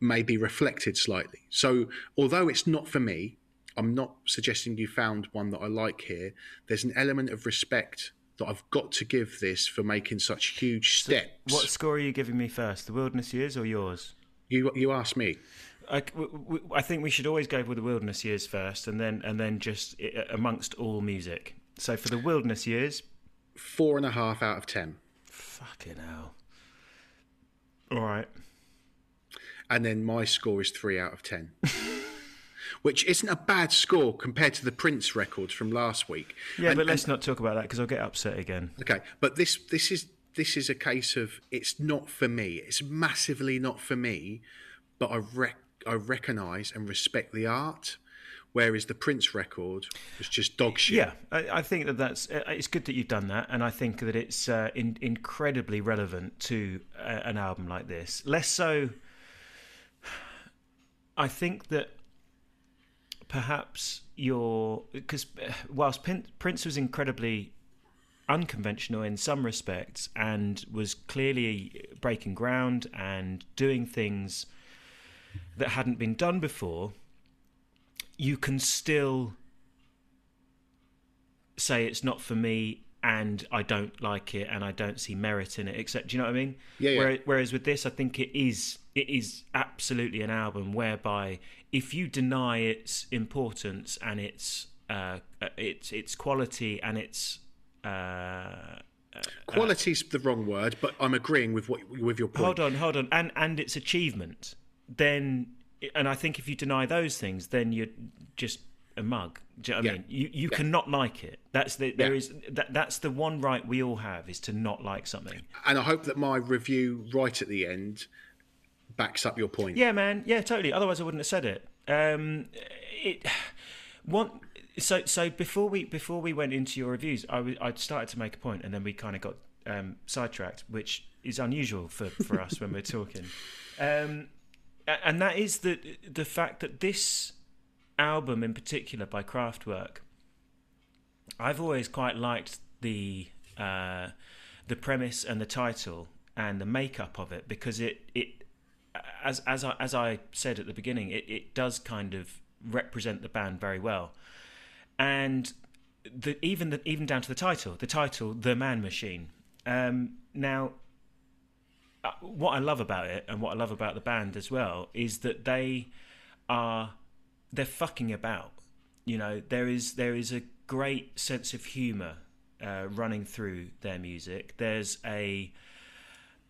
may be reflected slightly. So, although it's not for me, I'm not suggesting you found one that I like here. There's an element of respect that I've got to give this for making such huge steps. What score are you giving me first? The Wilderness Years or yours? You you asked me. I think we should always go with the Wilderness Years first, and then and then just amongst all music. So for the Wilderness Years, Four and a half out of ten. Fucking hell. All right. And then my score is three out of ten. Which isn't a bad score compared to the Prince records from last week. Yeah, And- but let's not talk about that because I'll get upset again. Okay, but this this is this is a case of it's not for me. It's massively not for me, but I rec- I recognise and respect the art. Whereas the Prince record was just dog shit. Yeah, I, think that that's uh, it's good that you've done that, and I think that it's uh, in, incredibly relevant to uh, an album like this. Less so. I think that perhaps your because whilst Pin- Prince was incredibly unconventional in some respects and was clearly breaking ground and doing things that hadn't been done before, you can still say it's not for me and I don't like it and I don't see merit in it. Except, do you know what I mean? Yeah, yeah. Whereas, whereas with this, I think it is it is absolutely an album whereby if you deny its importance and its uh, its its quality and its uh, Quality's the wrong word, but I'm agreeing with what with your point. hold on, hold on, and and its achievement, then, and I think if you deny those things, then you're just a mug. Do you know what I mean? You you Yeah. cannot like it. That's the there Yeah. is that that's the one right we all have is to not like something. And I hope that my review right at the end backs up your point. Yeah, man. Yeah, totally. Otherwise, I wouldn't have said it. Um, it one so so before we before we went into your reviews, I w- I started to make a point, and then we kind of got um, sidetracked, which is unusual for, for us when we're talking. Um, and that is the the fact that this album in particular by Kraftwerk, I've always quite liked the uh, the premise and the title and the makeup of it because it it as as I, as I said at the beginning, it, it does kind of represent the band very well, and the even the even down to the title, the title, the Man Machine. Um, now, what I love about it and what I love about the band as well is that they are they're fucking about. You know, there is there is a great sense of humour uh, running through their music. There's a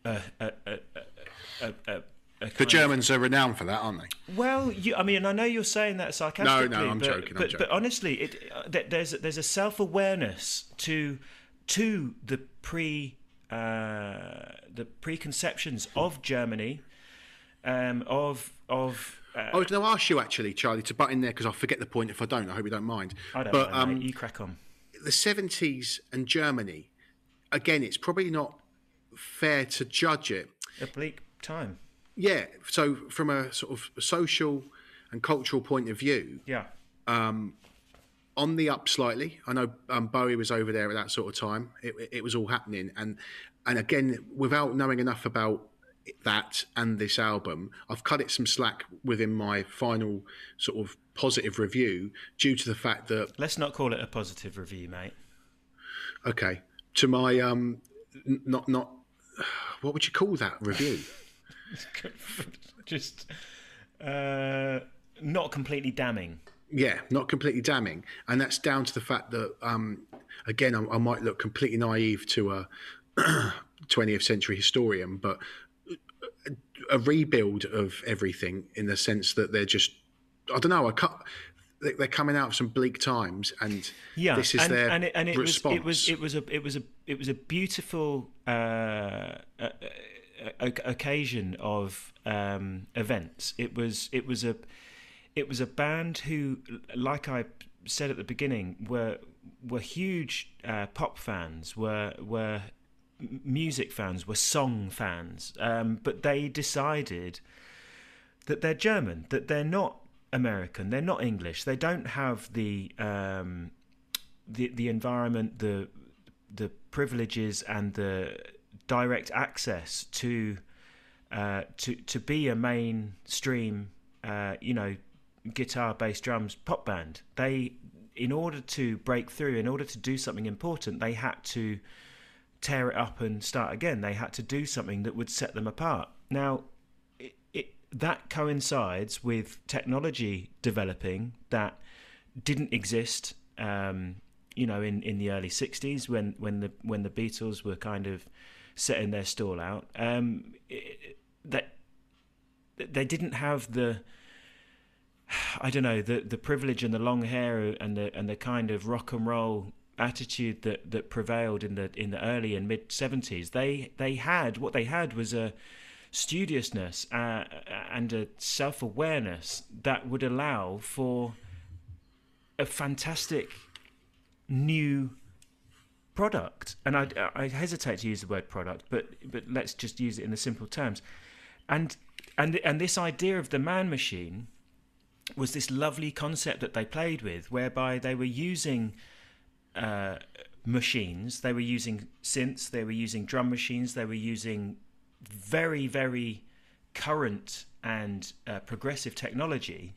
a a a, a, a, a The Germans are renowned for that, aren't they? well, you, I mean, I know you're saying that sarcastically. No, no, I'm but, joking, I'm But, joking. but honestly, it, uh, there- there's there's a self awareness to to the pre uh, the preconceptions of Germany, um, of of. Uh, I was going to ask you actually, Charlie, to butt in there because I'll forget the point if I don't. I hope you don't mind. I don't but know, um. You crack on. the 70s and Germany, again, it's probably not fair to judge it. A bleak time. Yeah, so from a sort of social and cultural point of view, Yeah. On the up slightly. I know um, Bowie was over there at that sort of time. It, it was all happening, and and again, without knowing enough about that and this album, I've cut it some slack within my final sort of positive review due to the fact that Let's not call it a positive review, mate. okay, to my um, not not what would you call that review? Just uh, not completely damning. Yeah, not completely damning, and that's down to the fact that um, again, I, I might look completely naive to a 20th century historian, but a rebuild of everything in the sense that they're just I don't know. I cut. they- They're coming out of some bleak times, and yeah, this is and, their and it, and it Was, it was it was a it was a it was a beautiful uh, uh, uh, occasion of um, events. It was it was a it was a band who, like I said at the beginning, were were huge uh, pop fans, were were music fans, were song fans, um, but they decided that they're German, that they're not American, they're not English, they don't have the um, the the environment, the the privileges, and the direct access to uh, to to be a mainstream, uh, you know, guitar, bass, drums pop band. They, in order to break through, in order to do something important, they had to tear it up and start again. They had to do something that would set them apart. Now, it, it, that coincides with technology developing that didn't exist, um, you know, in, in the early '60s when when the when the Beatles were kind of setting their stall out. Um, it, that they didn't have the I don't know the the privilege and the long hair and the and the kind of rock and roll attitude that, that prevailed in the in the early and mid seventies. They they had what they had was a studiousness uh, and a self awareness that would allow for a fantastic new product. And I, I hesitate to use the word product, but but let's just use it in the simple terms. And and and this idea of the man machine was this lovely concept that they played with, whereby they were using uh, machines, they were using synths, they were using drum machines, they were using very, very current and uh, progressive technology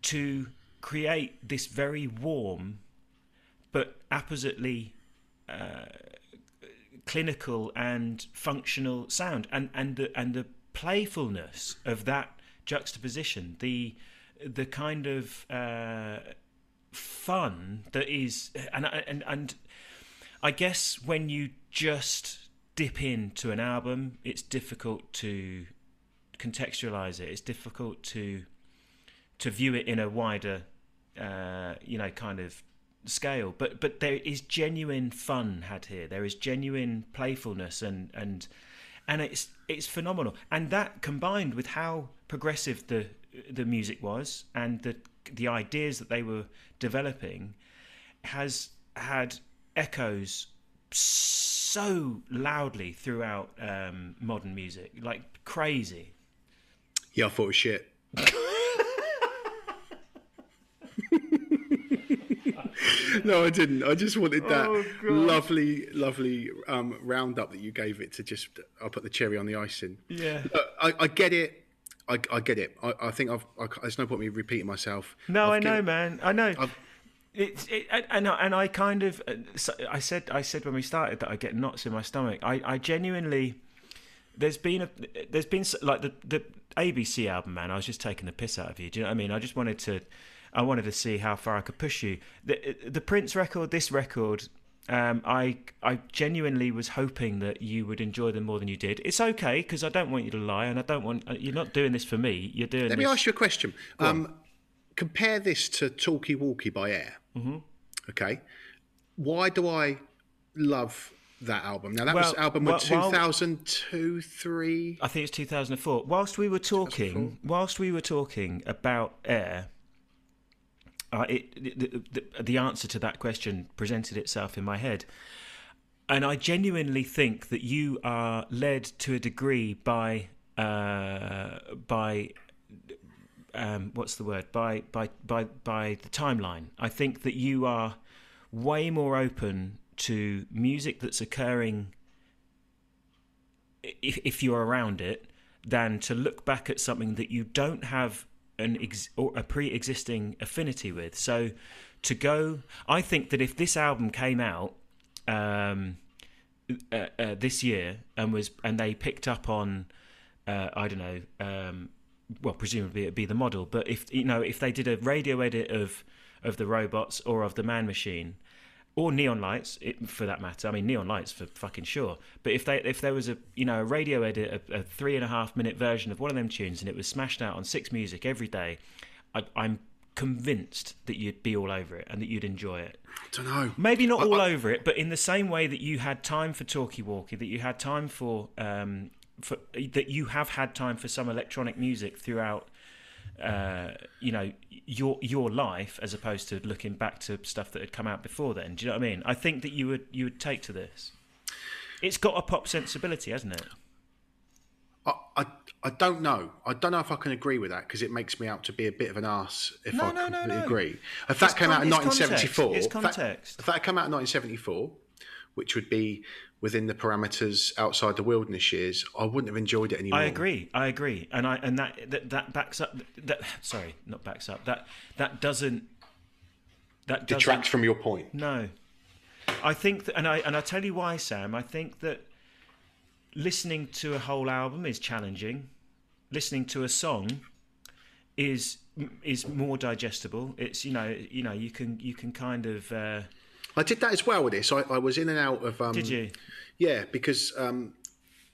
to create this very warm but appositely uh, clinical and functional sound, and and the and the playfulness of that juxtaposition, the the kind of uh, fun that is, and and and I guess when you just dip into an album, it's difficult to contextualize it. It's difficult to to view it in a wider, uh, you know, kind of scale. But but there is genuine fun had here. There is genuine playfulness and and and it's it's phenomenal. And that combined with how progressive the the music was and the the ideas that they were developing has had echoes so loudly throughout um, modern music, like crazy. Yeah, I thought it was shit. no, I didn't. I just wanted that Oh, lovely, lovely um, roundup that you gave it to just. I'll put the cherry on the icing. Yeah. Look, I, I get it. I, I get it. I, I think I've. I, there's no point me repeating myself. No, I've I know, given- man. I know. I've- It's it, and- and I- and I kind of uh, I said I said when we started that I get knots in my stomach. I, I genuinely there's been a there's been like the the ABC album, man. I was just taking the piss out of you. Do you know what I mean? I just wanted to I wanted to see how far I could push you. The the Prince record, this record. Um, I I genuinely was hoping that you would enjoy them more than you did. It's okay because I don't want you to lie, and I don't want uh, you're not doing this for me. You're doing. Let me ask you a question. Um, compare this to Talkie Walkie by Air. Mm-hmm. Okay. Why do I love that album? Now that was album well, was 2002, three. I think it's 2004. Whilst we were talking, whilst we were talking about air, uh, it, the, the, the answer to that question presented itself in my head, and I genuinely think that you are led to a degree by uh, by um, what's the word by by by by the timeline. I think that you are way more open to music that's occurring if, if you're around it than to look back at something that you don't have an ex- or a pre-existing affinity with. So to go, I think that if this album came out um, uh, uh, this year and was and they picked up on uh, I don't know. Um, well, presumably it'd be the model, but if you know if they did a radio edit of of the robots or of the man machine or neon lights it, for that matter. I mean neon lights for fucking sure. But if they if there was a you know a radio edit, a, a three and a half minute version of one of them tunes, and it was smashed out on Six Music every day, I, I'm convinced that you'd be all over it and that you'd enjoy it. I don't know. Maybe not all over it, but in the same way that you had time for Talkie Walkie, that you had time for, um, for that you have had time for some electronic music throughout, uh, you know, your your life, as opposed to looking back to stuff that had come out before then. Do you know what I mean? I think that you would you would take to this. It's got a pop sensibility, hasn't it? I, I, I don't know. I don't know if I can agree with that because it makes me out to be a bit of an ass if No, I no, no, completely no. agree. If that It's came con- out in it's 1974, context. It's if that- context. If that came out in 1974, which would be within the parameters outside the wilderness years, I wouldn't have enjoyed it anymore. I agree. I agree, and I and that that, that backs up. That sorry, not backs up. That that doesn't. That doesn't, Detracts from your point. No, I think that, and I and I tell you why, Sam. I think that listening to a whole album is challenging. Listening to a song is is more digestible. It's you know you know you can you can kind of. Uh, I did that as well with this. I, I was in and out of. Um, did you? Yeah, because um,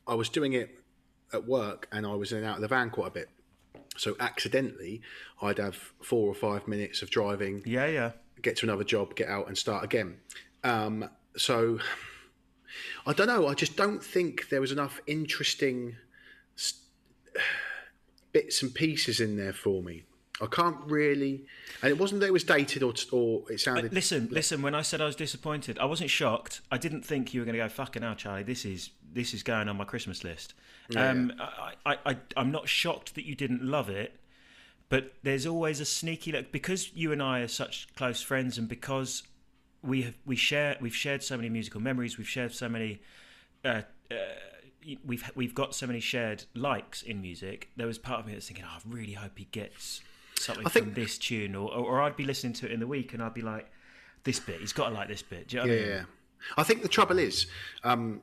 I was doing it at work and I was in and out of the van quite a bit. So accidentally, I'd have four or five minutes of driving, Yeah, yeah. get to another job, get out and start again. Um, so I don't know. I just don't think there was enough interesting s- bits and pieces in there for me. I can't really, and it wasn't that it was dated or, or it sounded. Listen, listen. When I said I was disappointed, I wasn't shocked. I didn't think you were going to go fucking hell, Charlie. This is this is going on my Christmas list. Um, I, I, I, I'm not shocked that you didn't love it, but there's always a sneaky look because you and I are such close friends, and because we have we share we've shared so many musical memories, we've shared so many. Uh, uh, We've we've got so many shared likes in music. There was part of me that's thinking, oh, I really hope he gets something I think- from this tune, or, or I'd be listening to it in the week and I'd be like, this bit, he's got to like this bit. Do you know what I mean? Yeah, I think the trouble is, um,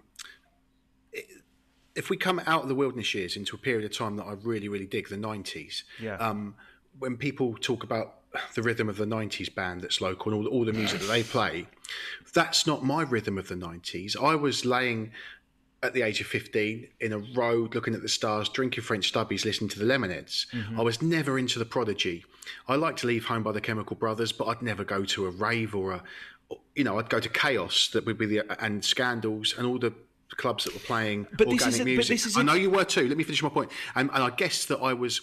if we come out of the wilderness years into a period of time that I really, really dig, the '90s. Yeah. Um, when people talk about the rhythm of the '90s band that's local and all, all the music that they play, that's not my rhythm of the '90s. I was laying at the age of 15 in a road looking at the stars drinking french stubbies listening to the lemonheads mm-hmm. i was never into the prodigy. I like to leave home by the chemical brothers but i'd never go to a rave or a you know i'd go to chaos that would be the and scandals and all the clubs that were playing But this organic is a- but music. this is i know you were too. Let me finish my point. And, and i guess that i was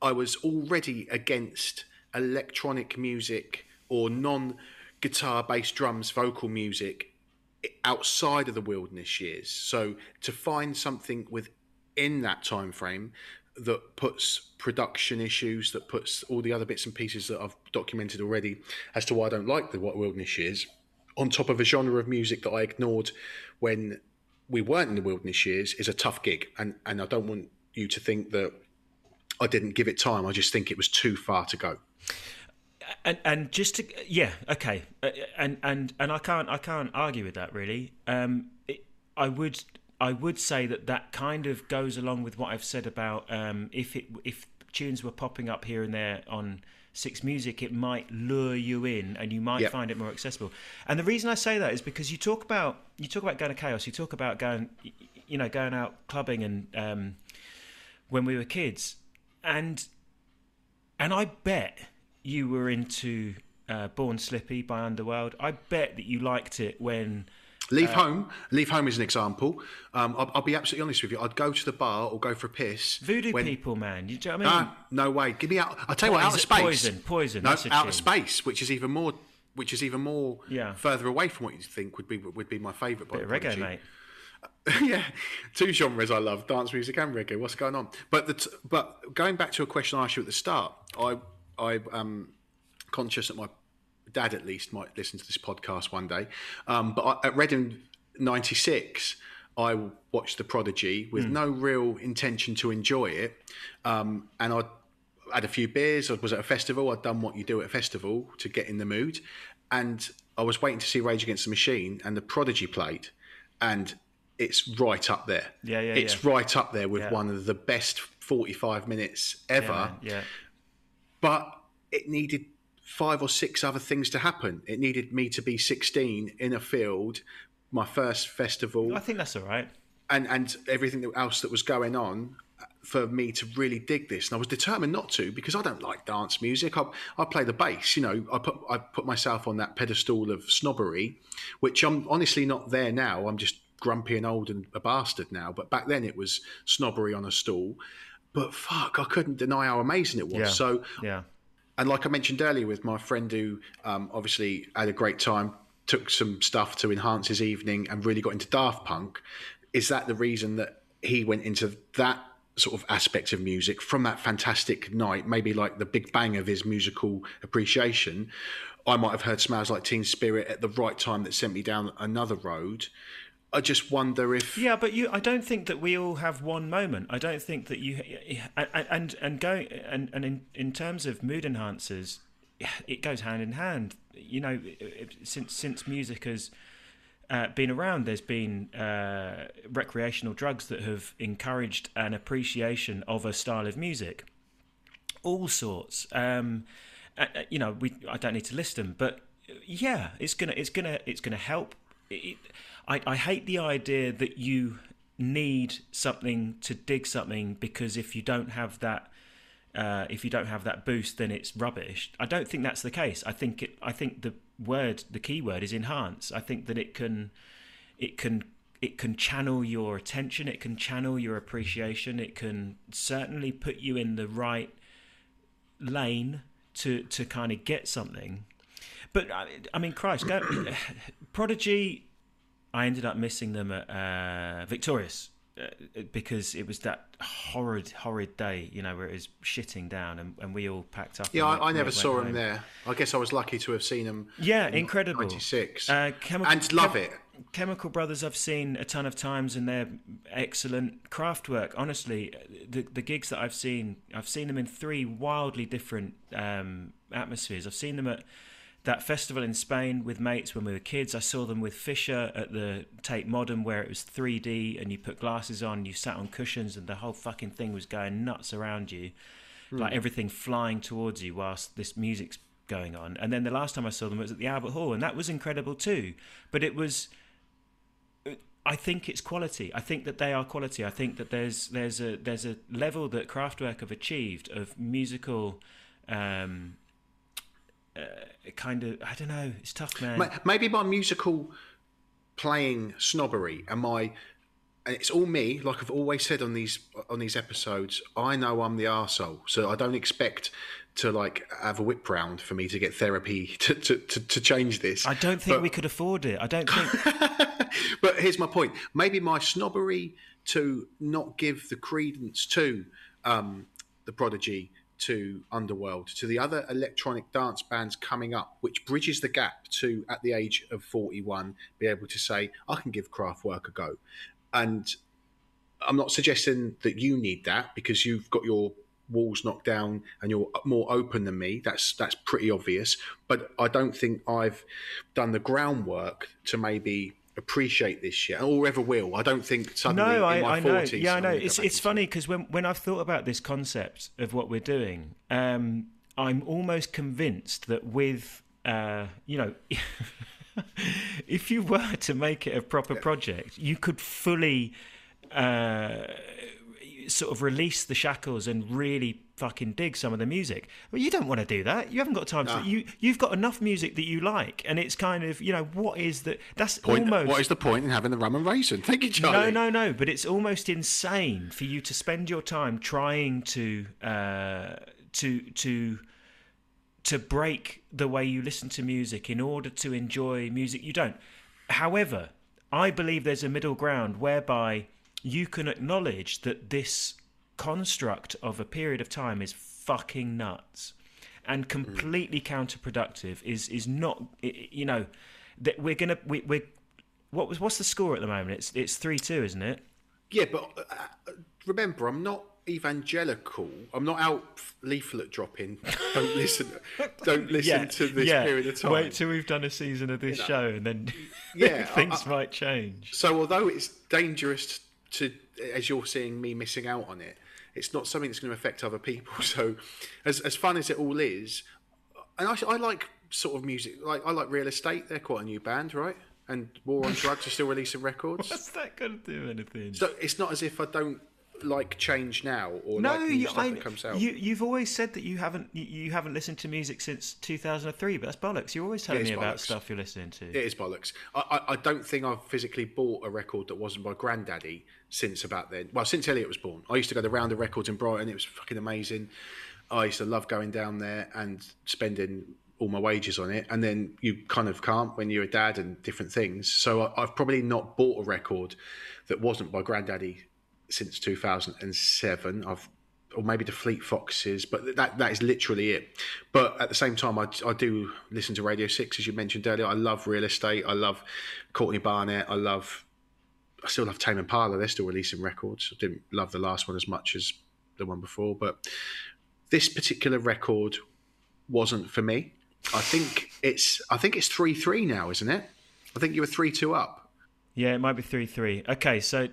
i was already against electronic music or non guitar based drums vocal music outside of the wilderness years. So to find something within that time frame that puts production issues that puts all the other bits and pieces that I've documented already as to why I don't like the what wilderness years on top of a genre of music that I ignored when we weren't in the wilderness years is a tough gig. And and I don't want you to think that I didn't give it time. I just think it was too far to go and and just to yeah okay. Uh, and and and I can't I can't argue with that really. Um it, I would I would say that that kind of goes along with what I've said about um if it if tunes were popping up here and there on Six Music it might lure you in and you might yep. find it more accessible. And the reason I say that is because you talk about you talk about going to chaos you talk about going you know going out clubbing and um when we were kids. And and I bet you were into uh, Born Slippy by Underworld. I bet that you liked it when. Leave uh, home. Leave home is an example. Um, I'll, I'll, be absolutely honest with you. I'd go to the bar or go for a piss. Voodoo when, people, man. You know what I mean? Uh, no way. Give me out. I'll tell you what. Out of space. Poison. Poison. No, out of space, which is even more. Which is even more. Yeah. Further away from what you think would be would be my favourite. Bit of reggae, mate. yeah, two genres I love: dance music and reggae. What's going on? But the t- but going back to a question I asked you at the start, I I am conscious that my dad, at least, might listen to this podcast one day. Um, but I, at Reading '96, I watched The Prodigy with mm. no real intention to enjoy it, um, and I had a few beers. I was at a festival. I'd done what you do at a festival to get in the mood, and I was waiting to see Rage Against the Machine, and The Prodigy played, and it's right up there. Yeah, yeah, yeah. It's yeah. right up there with yeah. one of the best 45 minutes ever. Yeah, yeah. But it needed five or six other things to happen. It needed me to be 16 in a field, my first festival. I think that's all right. And and everything else that was going on for me to really dig this. And I was determined not to because I don't like dance music. I, I play the bass, you know. I put I put myself on that pedestal of snobbery, which I'm honestly not there now. I'm just grumpy and old and a bastard now. But back then it was snobbery on a stool. But fuck, I couldn't deny how amazing it was. Yeah. So yeah and like I mentioned earlier, with my friend who um, obviously had a great time, took some stuff to enhance his evening, and really got into Daft Punk. Is that the reason that he went into that sort of aspect of music from that fantastic night? Maybe like the big bang of his musical appreciation. I might have heard "Smells Like Teen Spirit" at the right time that sent me down another road. I just wonder if yeah, but you. I don't think that we all have one moment. I don't think that you and and, going and and in, in terms of mood enhancers, it goes hand in hand. You know, since since music has uh, been around, there's been uh, recreational drugs that have encouraged an appreciation of a style of music, all sorts. Um, you know, we I don't need to list them, but yeah, it's gonna it's gonna it's gonna help. It, I, I hate the idea that you need something to dig something because if you don't have that uh, if you don't have that boost then it's rubbish. I don't think that's the case. I think it i think the word the key word is enhance. I think that it can it can it can channel your attention it can channel your appreciation it can certainly put you in the right lane to to kind of get something. But i, mean christ go, prodigy I ended up missing them at uh, Victorious uh, because it was that horrid, horrid day, you know, where it was shitting down, and, and we all packed up. Yeah, I, I, never saw home. them there. I guess I was lucky to have seen them. Yeah, in incredible. Ninety six, uh, and love Chem- it. Chemical Brothers, I've seen a ton of times, and they're excellent Kraftwerk. Honestly, the the gigs that I've seen, I've seen them in three wildly different um, atmospheres. I've seen them at that festival in Spain with mates when we were kids. I saw them with Fisher at the Tate Modern where it was 3D and you put glasses on, you sat on cushions, and the whole fucking thing was going nuts around you, mm. like everything flying towards you whilst this music's going on. And then the last time I saw them was at the Albert Hall, and that was incredible too. But it was. I think it's quality. I think that they are quality. I think that there's there's a there's a level that Kraftwerk have achieved of musical um, uh, kind of I don't know. It's tough, man. Maybe my musical playing snobbery and my and it's all me. Like I've always said on these on these episodes, I know I'm the arsehole, so I don't expect to like have a whip round for me to get therapy to to, to, to change this. I don't think But- we could afford it. I don't think. but here's my point. Maybe my snobbery to not give the credence to um, the Prodigy, to Underworld, to the other electronic dance bands coming up, which bridges the gap to, at the age of 41, be able to say, I can give Kraftwerk a go. And I'm not suggesting that you need that because you've got your walls knocked down and you're more open than me. That's that's pretty obvious. But I don't think I've done the groundwork to maybe appreciate this yet, or ever will. I don't think suddenly No, in I, my I know. 40s. Yeah, I know. It's it's funny because when when I've thought about this concept of what we're doing, um, I'm almost convinced that with uh, you know. if you were to make it a proper project, you could fully uh, sort of release the shackles and really fucking dig some of the music. Well, you don't want to do that. You haven't got time to. You you've got enough music that you like, and it's kind of you know what is that? That's Point, almost what is the point in having the rum and raisin? Thank you, no, no, no. But it's almost insane for you to spend your time trying to uh, to to to break the way you listen to music in order to enjoy music you don't. However, I believe there's a middle ground whereby you can acknowledge that this construct of a period of time is fucking nuts and completely counterproductive is is not you know that we're gonna we, we're what was what's the score at the moment it's it's 3-2 isn't it Yeah, but uh, remember, I'm not evangelical. I'm not out leaflet dropping. Don't listen. Don't listen to this period of time. wait till we've done a season of this show and then Yeah, things I- might change So although it's dangerous to, as you're seeing me missing out on it, it's not something that's going to affect other people. So, as as fun as it all is, and I, I like sort of music. Like I like Real Estate. They're quite a new band, right? And War on Drugs are still releasing records. what's that gonna do anything So it's not as if I don't like change now or no, like you, I, that comes out. you you've always said that you haven't you, you haven't listened to music since 2003, but that's bollocks. You're always telling me about stuff you're listening to. It is bollocks. I, I, I don't think I've physically bought a record that wasn't by Grandaddy since about then. Well, since Elliot was born. I used to go to Rounder Records in Brighton. It was fucking amazing. I used to love going down there and spending all my wages on it. And then you kind of can't when you're a dad and different things. So I, I've probably not bought a record that wasn't by Grandaddy since 2007. I've or maybe the Fleet Foxes, but that that is literally it. But at the same time, I, I do listen to Radio Six, as you mentioned earlier. I love Real Estate. I love Courtney Barnett. I love. I still love Tame Impala. They're still releasing records. I didn't love the last one as much as the one before, but this particular record wasn't for me. I think it's I think it's three three now, isn't it? I think you were three two up. Yeah, it might be three three. Okay, so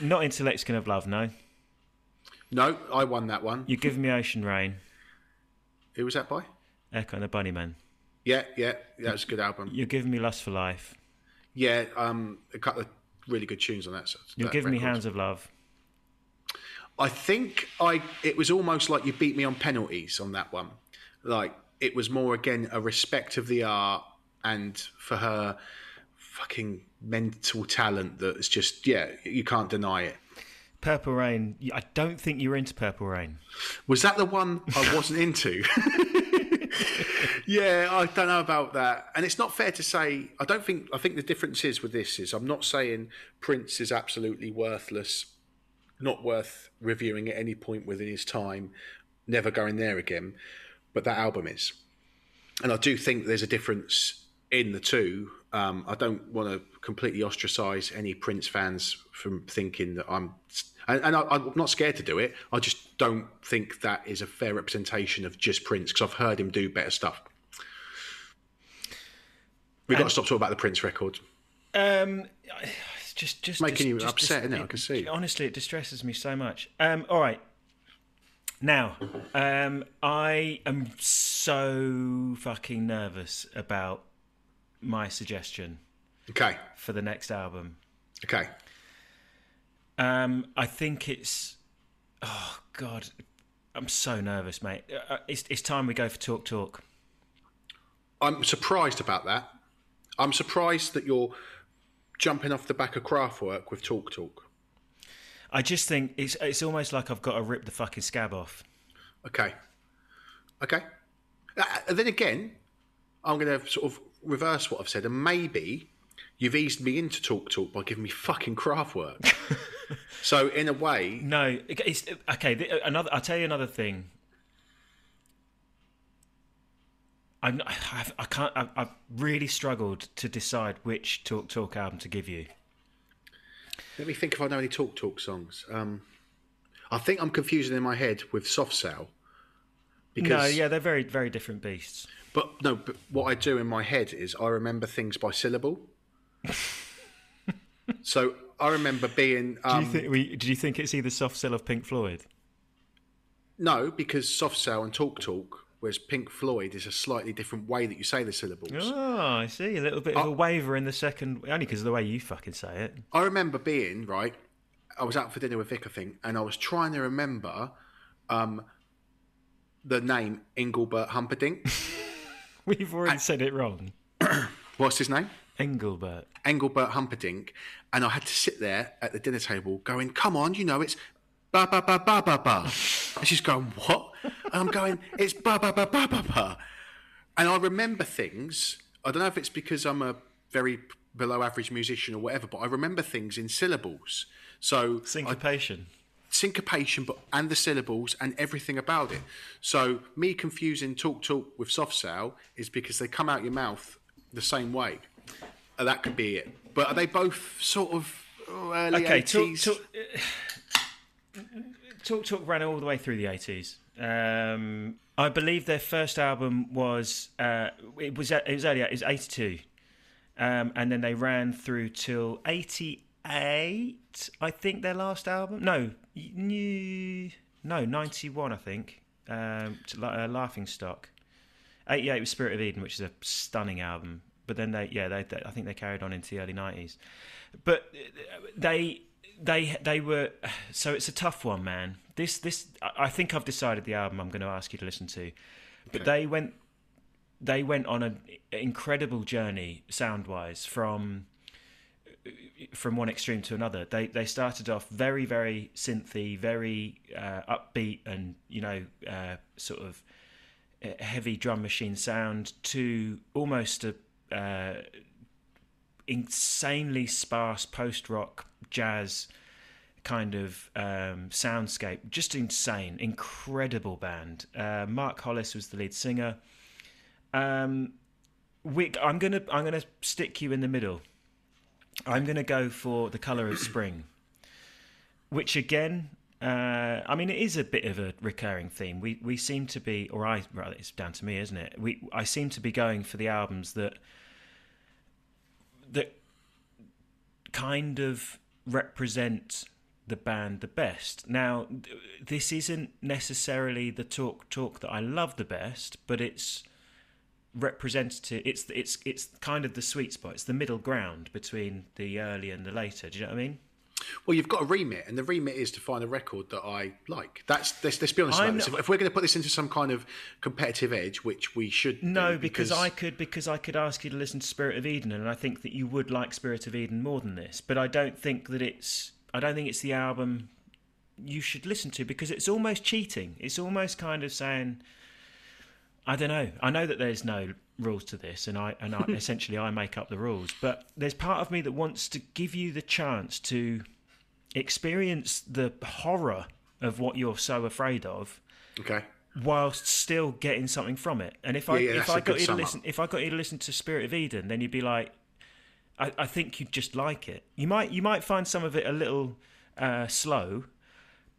not intellects have love. No, No, I won that one. You give me Ocean Rain, Who was that by? Echo and the Bunnymen. Yeah, yeah, that was a good album. You're giving me Lust for Life. Yeah, um, a couple of really good tunes on that. so- You're that giving me Hounds of Love. I think I. It was almost like you beat me on penalties on that one. Like it was more again a respect of the art and for her fucking mental talent that is just yeah you can't deny it. Purple Rain. I don't think you were into Purple Rain. Was that the one I wasn't into? yeah, I don't know about that. And it's not fair to say. I don't think. I think the difference is with this is I'm not saying Prince is absolutely worthless, not worth reviewing at any point within his time, never going there again. But that album is, and I do think there's a difference in the two. Um, I don't want to completely ostracise any Prince fans from thinking that I'm, and, and I, I'm not scared to do it. I just don't think that is a fair representation of just Prince because I've heard him do better stuff. We've got to stop talking about the Prince record. Um, it's just just Making just- you just- upset, isn't it? I can see. Honestly, it distresses me so much. Um, all right. Now, um, I am so fucking nervous about my suggestion Okay, for the next album. okay. Um, I think it's. Oh God, I'm so nervous, mate. Uh, It's it's time we go for talk talk. I'm surprised about that. I'm surprised that you're jumping off the back of Kraftwerk with Talk Talk. I just think it's it's almost like I've got to rip the fucking scab off. Okay. Okay. Uh, then again, I'm going to sort of reverse what I've said, and maybe you've eased me into talk talk by giving me fucking Kraftwerk. so in a way, No, it's okay. th- Another, I'll tell you another thing. I'm, I've, I can't. I've, I've really struggled to decide which Talk Talk album to give you. let me think if I know any talk talk songs. Um, I think I'm confusing in my head with Soft Cell. Because, No, yeah, they're very, very different beasts. But no, but what I do in my head is I remember things by syllable. so I remember being Do um, you think? We, do you think it's either Soft Cell of Pink Floyd? no because soft cell and talk talk, whereas Pink Floyd is a slightly different way that you say the syllables. Oh, I see. A little bit of a waver in the second, only because of the way you fucking say it. I remember being right. I was out for dinner with Vic, I think, and I was trying to remember um, the name Engelbert Humperdinck. We've already said it wrong. What's his name? Engelbert. Engelbert Humperdinck, and I had to sit there at the dinner table going, "Come on, you know it's ba ba ba ba ba ba," and she's going, "What?" And I'm going, "It's ba ba ba ba ba ba," and I remember things. I don't know if it's because I'm a very below average musician or whatever, but I remember things in syllables. So I, Syncopation. but and the syllables and everything about it. So me confusing talk talk with soft cell is because they come out your mouth the same way. Uh, that could be it. But are they both sort of oh, early okay, talk, 80s? talk, talk Talk ran all the way through the eighties. Um, I believe their first album was uh, it was it was earlier. It was eighty two, um, and then they ran through till eighty eight. I think their last album. No, no ninety one. I think um, to, like, uh, Laughing Stock. Eighty eight was Spirit of Eden, which is a stunning album. But then they yeah they, they I think they carried on into the early nineties. But uh, they they they were so it's a tough one, man. This this I I think I've decided the album I'm going to ask you to listen to, but they went they went on an incredible journey sound wise from from one extreme to another. They they started off very very synthy, very uh, upbeat, and you know uh, sort of uh, heavy drum machine sound to almost a uh, insanely sparse post rock jazz kind of um, soundscape. Just insane, incredible band. Uh, Mark Hollis was the lead singer. Um, we, I'm gonna I'm gonna stick you in the middle. I'm gonna go for the color of spring, which again. Uh, I mean, it is a bit of a recurring theme. We we seem to be, or I, rather, it's down to me, isn't it? We I seem to be going for the albums that that kind of represent the band the best. Now, th- this isn't necessarily the talk talk that I love the best, but it's representative. It's it's it's kind of the sweet spot. It's the middle ground between the early and the later. Do you know what I mean? Well, you've got a remit, and the remit is to find a record that I like. That's let's, let's be honest about this. not- If, we're going to put this into some kind of competitive edge, which we should, No, do, because, I could because I could ask you to listen to Spirit of Eden, and I think that you would like Spirit of Eden more than this. But I don't think that it's I don't think it's the album you should listen to because it's almost cheating. It's almost kind of saying I don't know. I know that there's no rules to this, and I and I, essentially I make up the rules. But there's part of me that wants to give you the chance to experience the horror of what you're so afraid of okay. whilst still getting something from it. And if I Yeah, yeah, if I got you to sum up. listen if I got you to listen to Spirit of Eden, then you'd be like, I, I think you'd just like it. You might you might find some of it a little uh, slow,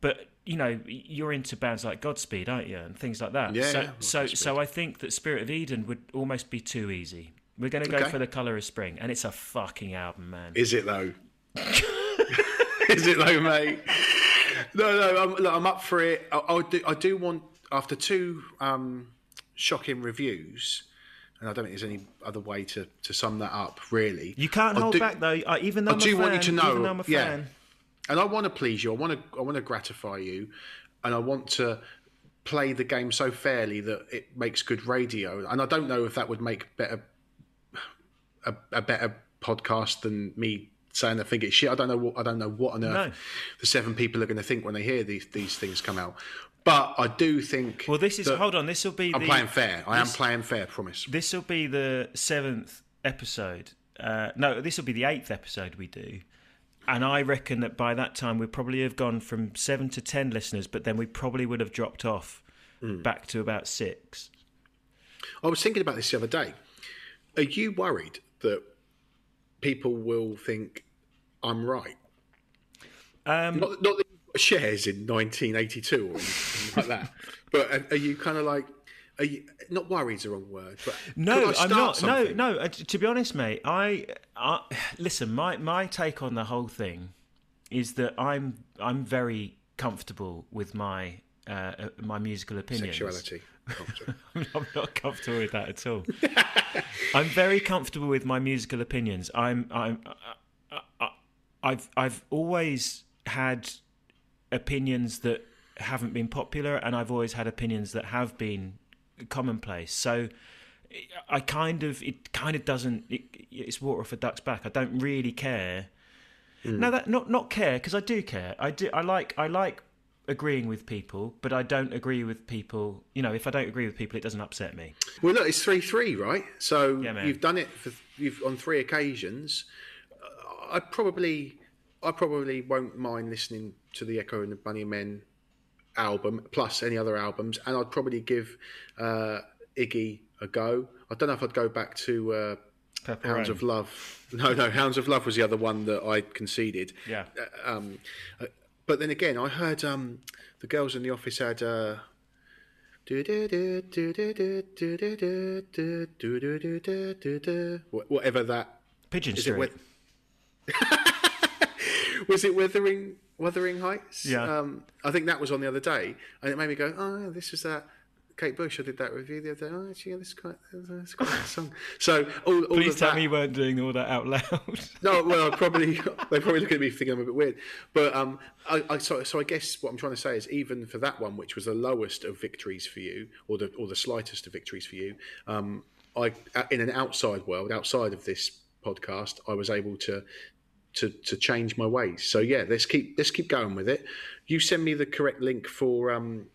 but you know you're into bands like Godspeed, aren't you, and things like that. Yeah, so yeah, so Godspeed. so I think that Spirit of Eden would almost be too easy. We're going to go Okay. for the Color of Spring, and it's a fucking album, man. Is it though? Is it though, mate? No, no. I'm, look, I'm up for it. I, I do. I do want after two um, shocking reviews, and I don't think there's any other way to, to sum that up. Really, You can't I hold do- back though. Uh, even though I I'm do a want you fan, to know, even though I'm a yeah. And I want to please you. I want to. I want to gratify you, and I want to play the game so fairly that it makes good radio. And I don't know if that would make better a, a better podcast than me saying I think it's shit. I don't know what I don't know what on earth No. the seven people are going to think when they hear these these things come out. But I do think. Well, this is hold on. This will be I'm the playing fair. I am playing fair. Promise. this will be the seventh episode. Uh, no, this will be the eighth episode we do. And I reckon that by that time we probably have gone from seven to ten listeners, but then we probably would have dropped off Hmm. back to about six. I was thinking about this the other day. Are you worried that people will think I'm right? Um, Not, not that you've got shares in 1982 or anything like that, but are, are you kind of like, you not worried is the wrong word, but No, I'm not. something? No, no. uh, To be honest, mate, I, I listen. My my take on the whole thing is that I'm I'm very comfortable with my uh, uh, my musical opinions. Sexuality. I'm not comfortable with that at all. I'm very comfortable with my musical opinions. I'm I'm I, I, I've I've always had opinions that haven't been popular, and I've always had opinions that have been commonplace. So I kind of it kind of doesn't. It, it's water off a duck's back. I don't really care. Hmm. No, that not not care because I do care. I do. I like I like agreeing with people, but I don't agree with people. You know, if I don't agree with people, it doesn't upset me. Well, look, it's three three, right? So Yeah, you've done it for you've on three occasions. I probably, I probably won't mind listening to the Echo and the Bunnymen album plus any other albums, and I'd probably give uh, Iggy a go. I don't know if I'd go back to uh, Hounds of Love. No, no, Hounds of Love was the other one that I conceded. Yeah. Um, uh, but then again, I heard um, the girls in the office had. Uh, Whatever that Pigeon Street. it. With... was it Wuthering Wuthering Heights? Yeah. Um, I think that was on the other day, and it made me go, "Oh, this is that." Kate Bush, I did that review the other day. Oh, actually, yeah, this is quite, this is quite a song. So all, all Please tell that, me you weren't doing all that out loud. no, well, I probably they probably look at me thinking I'm a bit weird. But um, I, I so, so I guess what I'm trying to say is even for that one, which was the lowest of victories for you, or the or the slightest of victories for you, um, I in an outside world, outside of this podcast, I was able to to to change my ways. So yeah, let's keep let's keep going with it. You send me the correct link for um,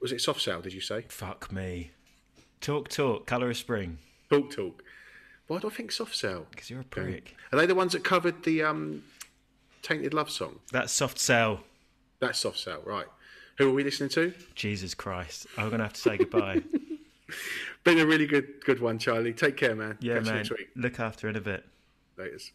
was it soft sale? Did you say Fuck me. Talk, talk. Colour of spring. talk talk? Why do I think soft sale? Because you're a prick. Are they the ones that covered the um, tainted love song? That's Soft Cell. That's Soft Cell, right? Who are we listening to? Jesus Christ. I'm going to have to say goodbye. Been a really good good one, Charlie. Take care, man. yeah, Catch you man. Look after in a bit. Laters.